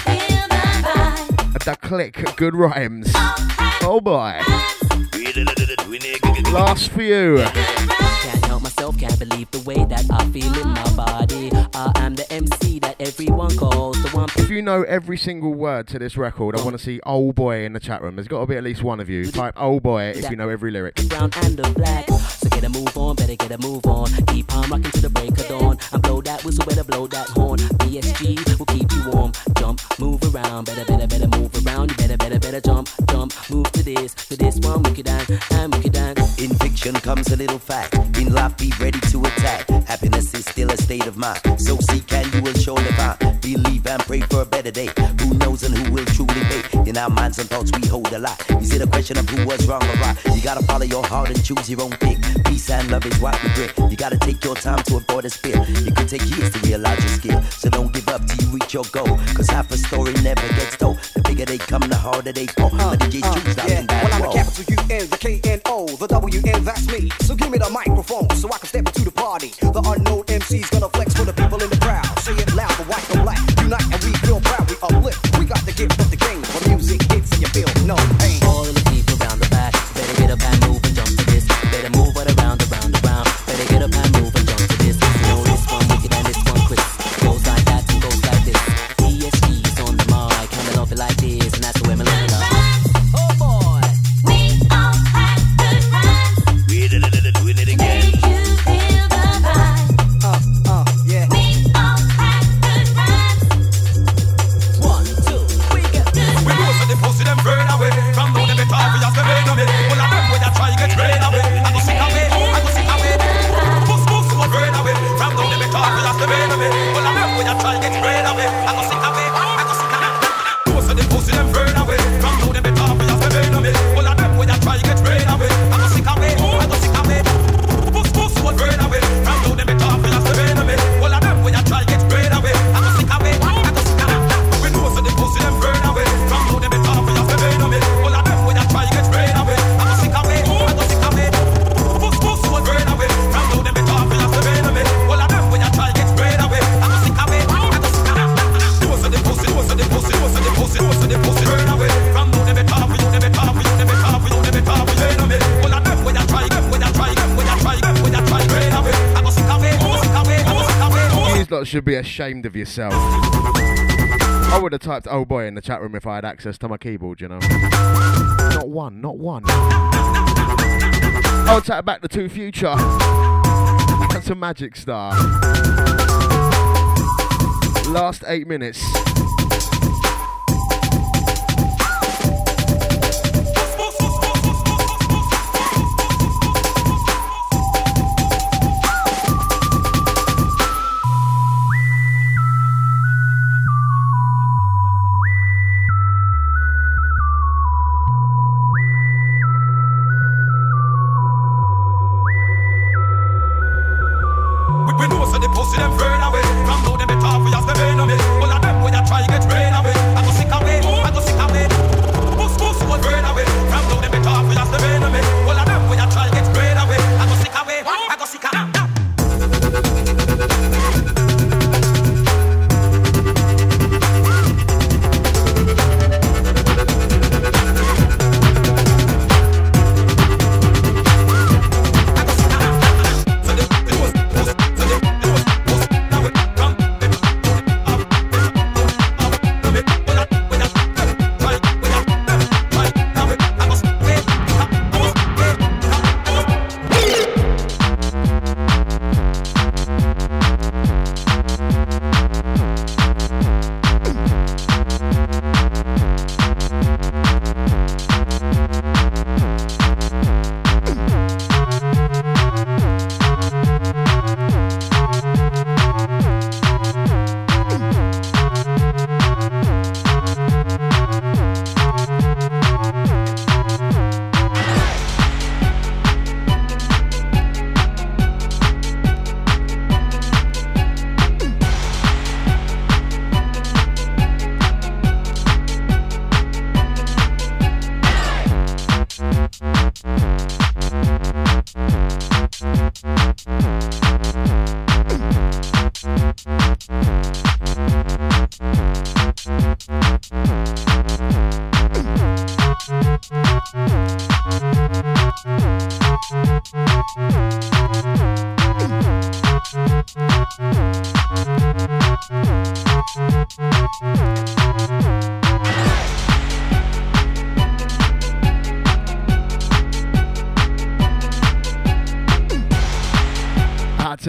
That click, good rhymes. Oh boy. Last few. You know every single word to this record, I want to see "old boy" in the chat room. There's got to be at least one of you. Type "old boy" if you know every lyric. brown and the black. So get a move on, better get a move on. Keep on rocking to the break of dawn. And blow that whistle, better blow that horn. BSG will keep you warm. Jump, move around, better, better, better move around. You better, better, better jump, jump, move to this, to this one, make it down, and make it down. In fiction comes a little fact. In life, be ready to attack. Happiness is still a state of mind. So seek and you will surely find. Believe and pray for a better day. Who knows and who will truly be? In our minds and thoughts, we hold a lot. Is it a question of who was wrong or right? You gotta follow your heart and choose your own pick. Peace and love is what we bring. You gotta take your time to avoid a spill. It could take years to realize your skill. So don't give up till you reach your goal. Cause half a story never gets told. The bigger they come, the harder they fall. But the DJs choose not Yeah, well, I'm the capital U N, the K N O, the W N, that's me. So give me the microphone so I can step into the party. The unknown MC's gonna flex ashamed of yourself. I would have typed "oh boy" in the chat room if I had access to my keyboard. You know, not one, not one. I'll tap back the two future. That's a magic star. Last eight minutes.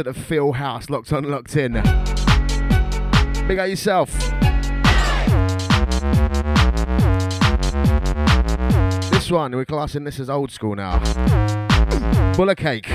at the Phil House, locked on, locked in. Big out yourself. This one, we're classing this as old school now. Buller cake.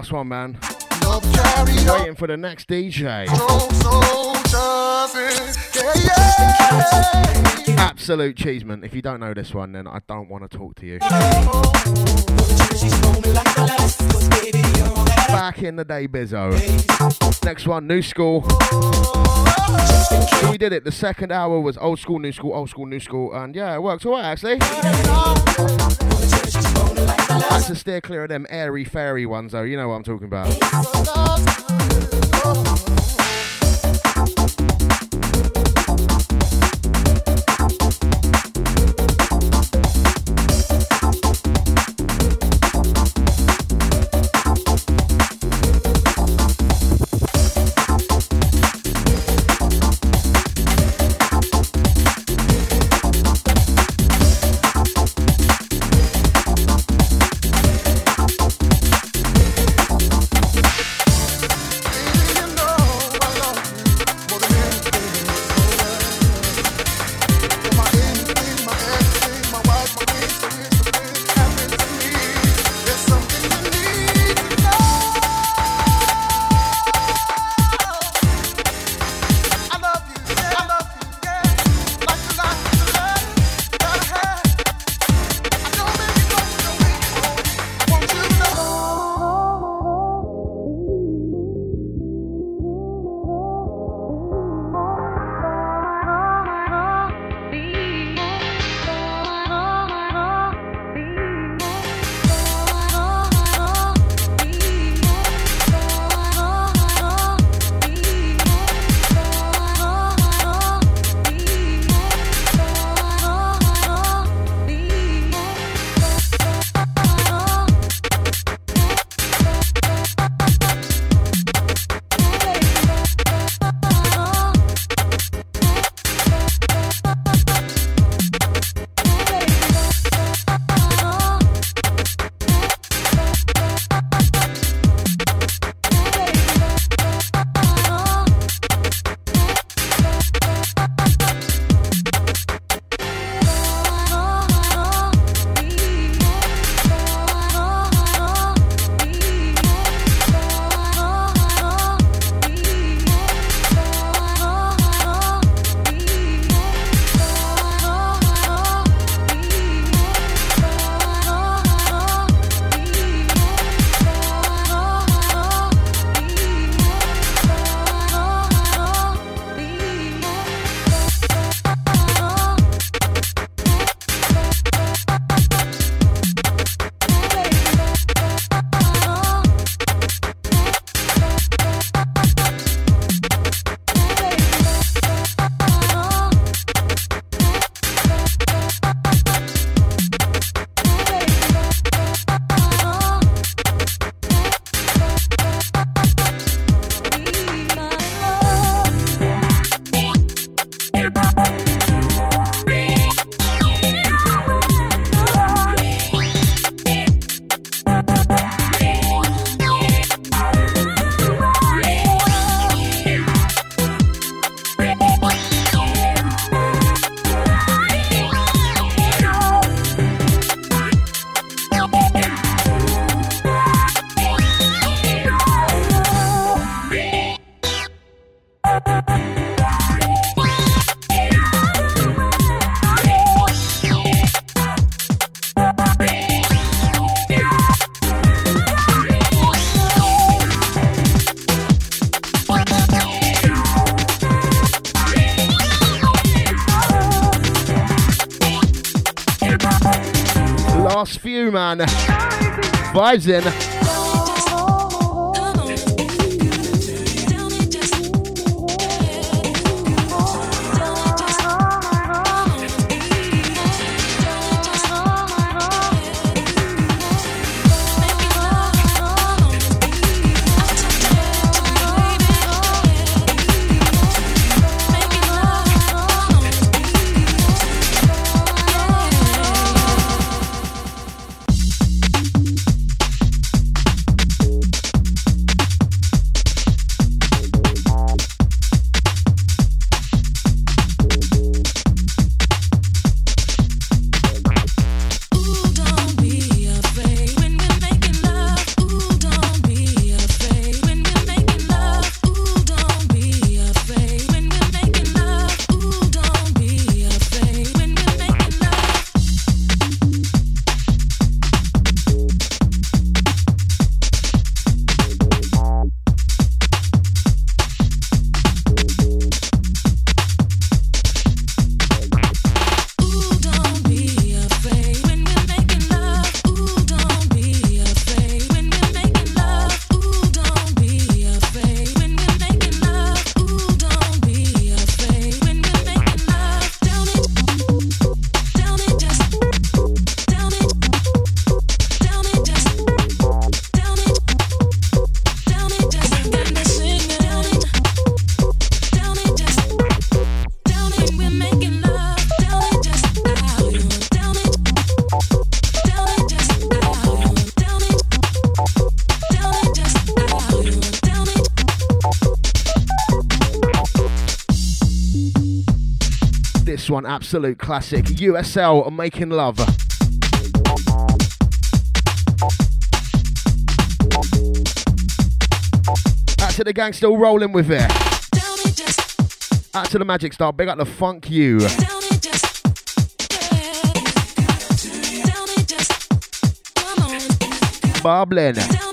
Last one, man. Waiting for the next DJ. Soldiers, yeah, yeah. Absolute cheeseman. If you don't know this one, then I don't want to talk to you. Back in the day, Bizzo. Next one, new school. We did it. The second hour was old school, new school, old school, new school, and yeah, it worked alright actually. Had to steer clear of them airy fairy ones though. You know what I'm talking about. Last few, man. Vibes in. Absolute classic. USL Making Love. Out to the gang still rolling with it. Out to the Magic Star, big up the funk you. Bubbling.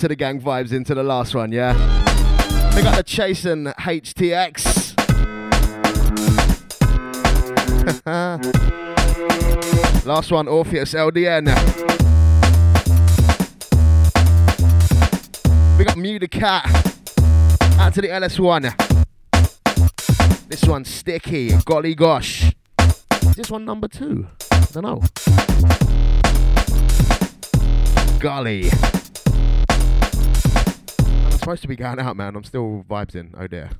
To the gang vibes into the last one, yeah? We got the Chasing HTX. last one, Orpheus LDN. We got Mew the Cat. Out to the LS1. This one's sticky. Golly gosh. Is this one number two? I don't know. Golly. Supposed to be going out, man. I'm still vibes in. Oh dear.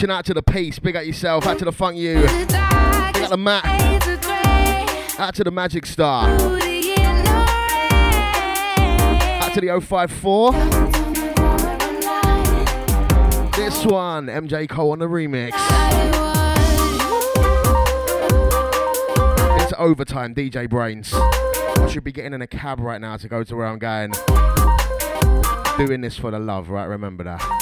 reaching out to the peace. Big at yourself. Out to the funk you. Out the Mac. Out to the Magic Star. Out to the 054. This one, MJ Cole on the remix. It's overtime, DJ BrainZ. I should be getting in a cab right now to go to where I'm going. Doing this for the love, right? Remember that.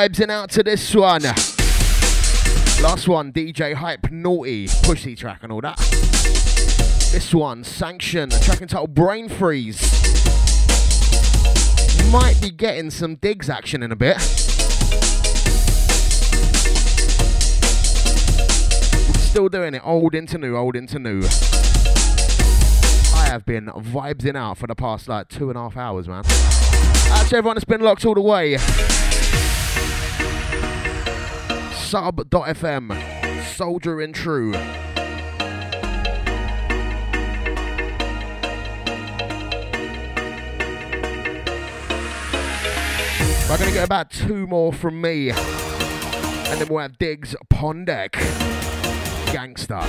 vibes and out to this one. Last one, DJ Hype Naughty, pussy track and all that. This one, Sanction, track entitled Brain Freeze. Might be getting some digs action in a bit. Still doing it, old into new, old into new. I have been vibes in out for the past like two and a half hours, man. Actually, everyone that's been locked all the way sub.fm, Soldier in True. We're going to get about two more from me, and then we'll have Diggs upon deck. Gangster.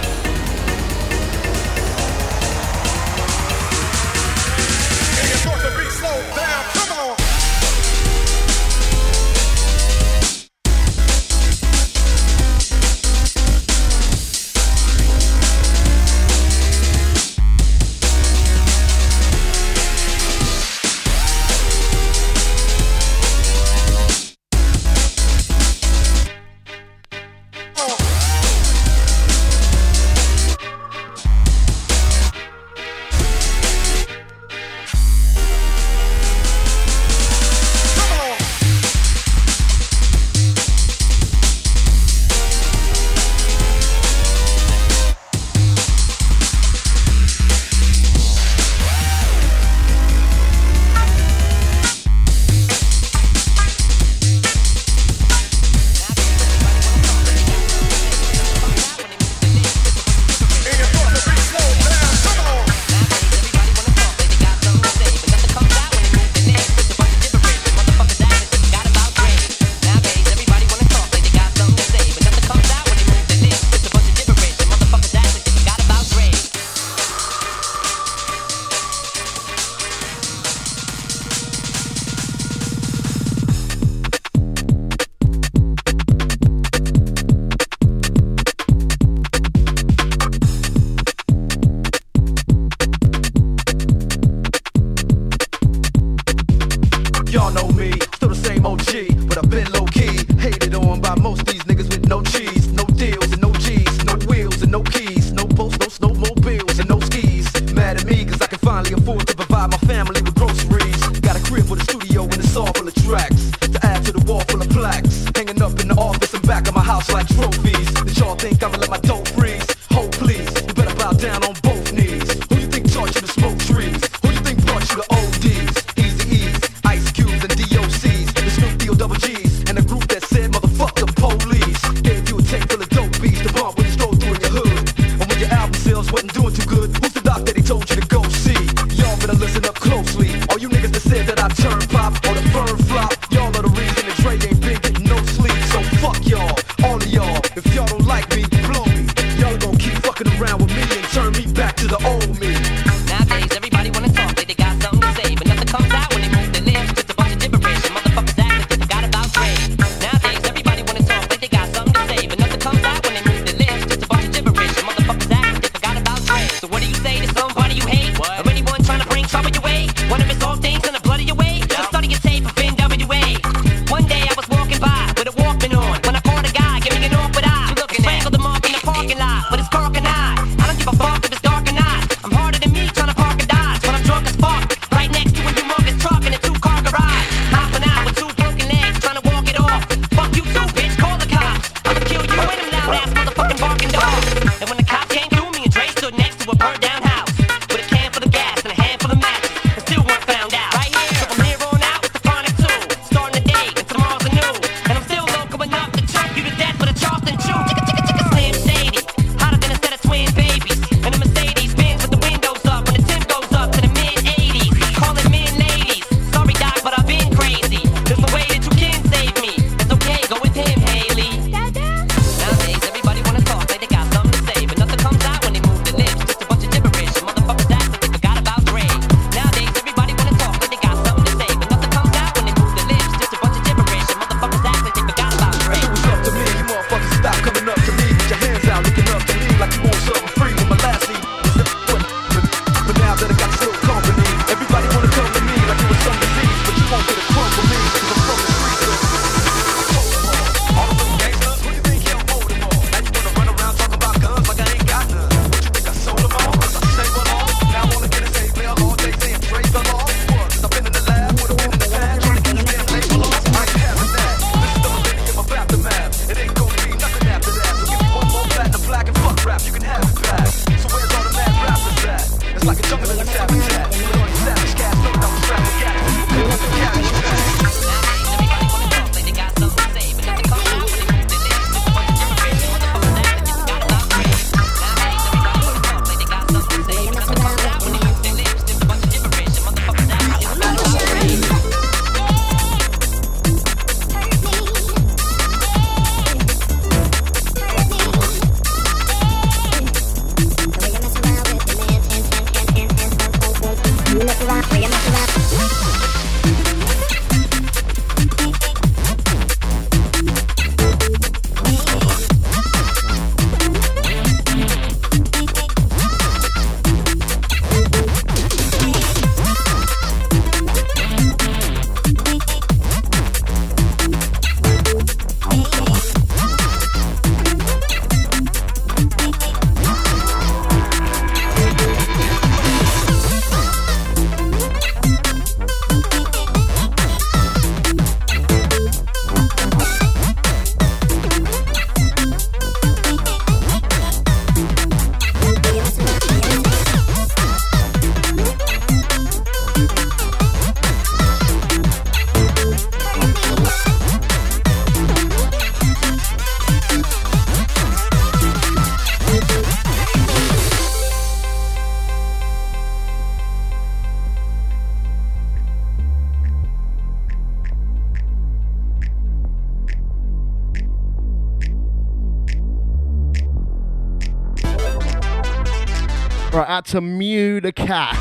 car.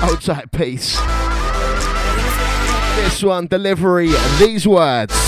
Outside peace. This one, delivery, these words.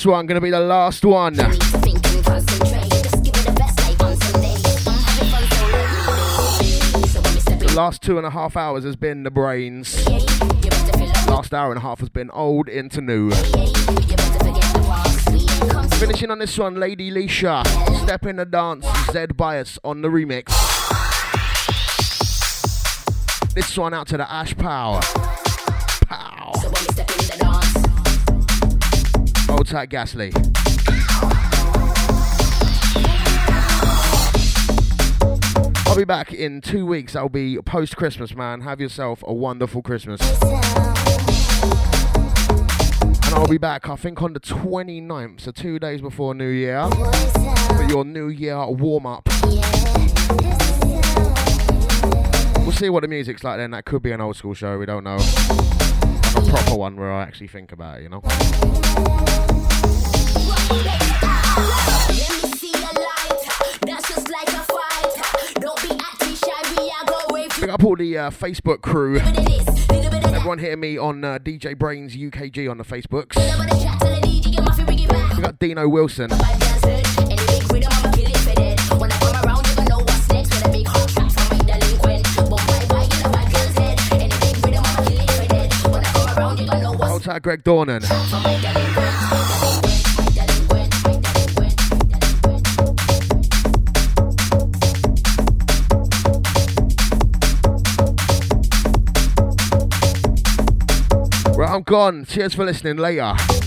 this one, gonna be the last one. The last two and a half hours has been the BrainZ. Last hour and a half has been old into new. Finishing on this one, Lady Leisha. Step in the dance, Zed Bias on the remix. This one out to the Ash Power. Hold tight, Gasly. I'll be back in two weeks. I'll be post Christmas, man. Have yourself a wonderful Christmas. And I'll be back, I think, on the 29th, so two days before New Year, for your New Year warm up. We'll see what the music's like then. That could be an old school show, we don't know. A proper one where I actually think about it, you know? Pick up all the uh, Facebook crew. Everyone hitting me on uh, DJ BrainZ UKG on the Facebooks. We got Dino Wilson. Tight, Greg Dornan. I'm gone. Cheers for listening. Later.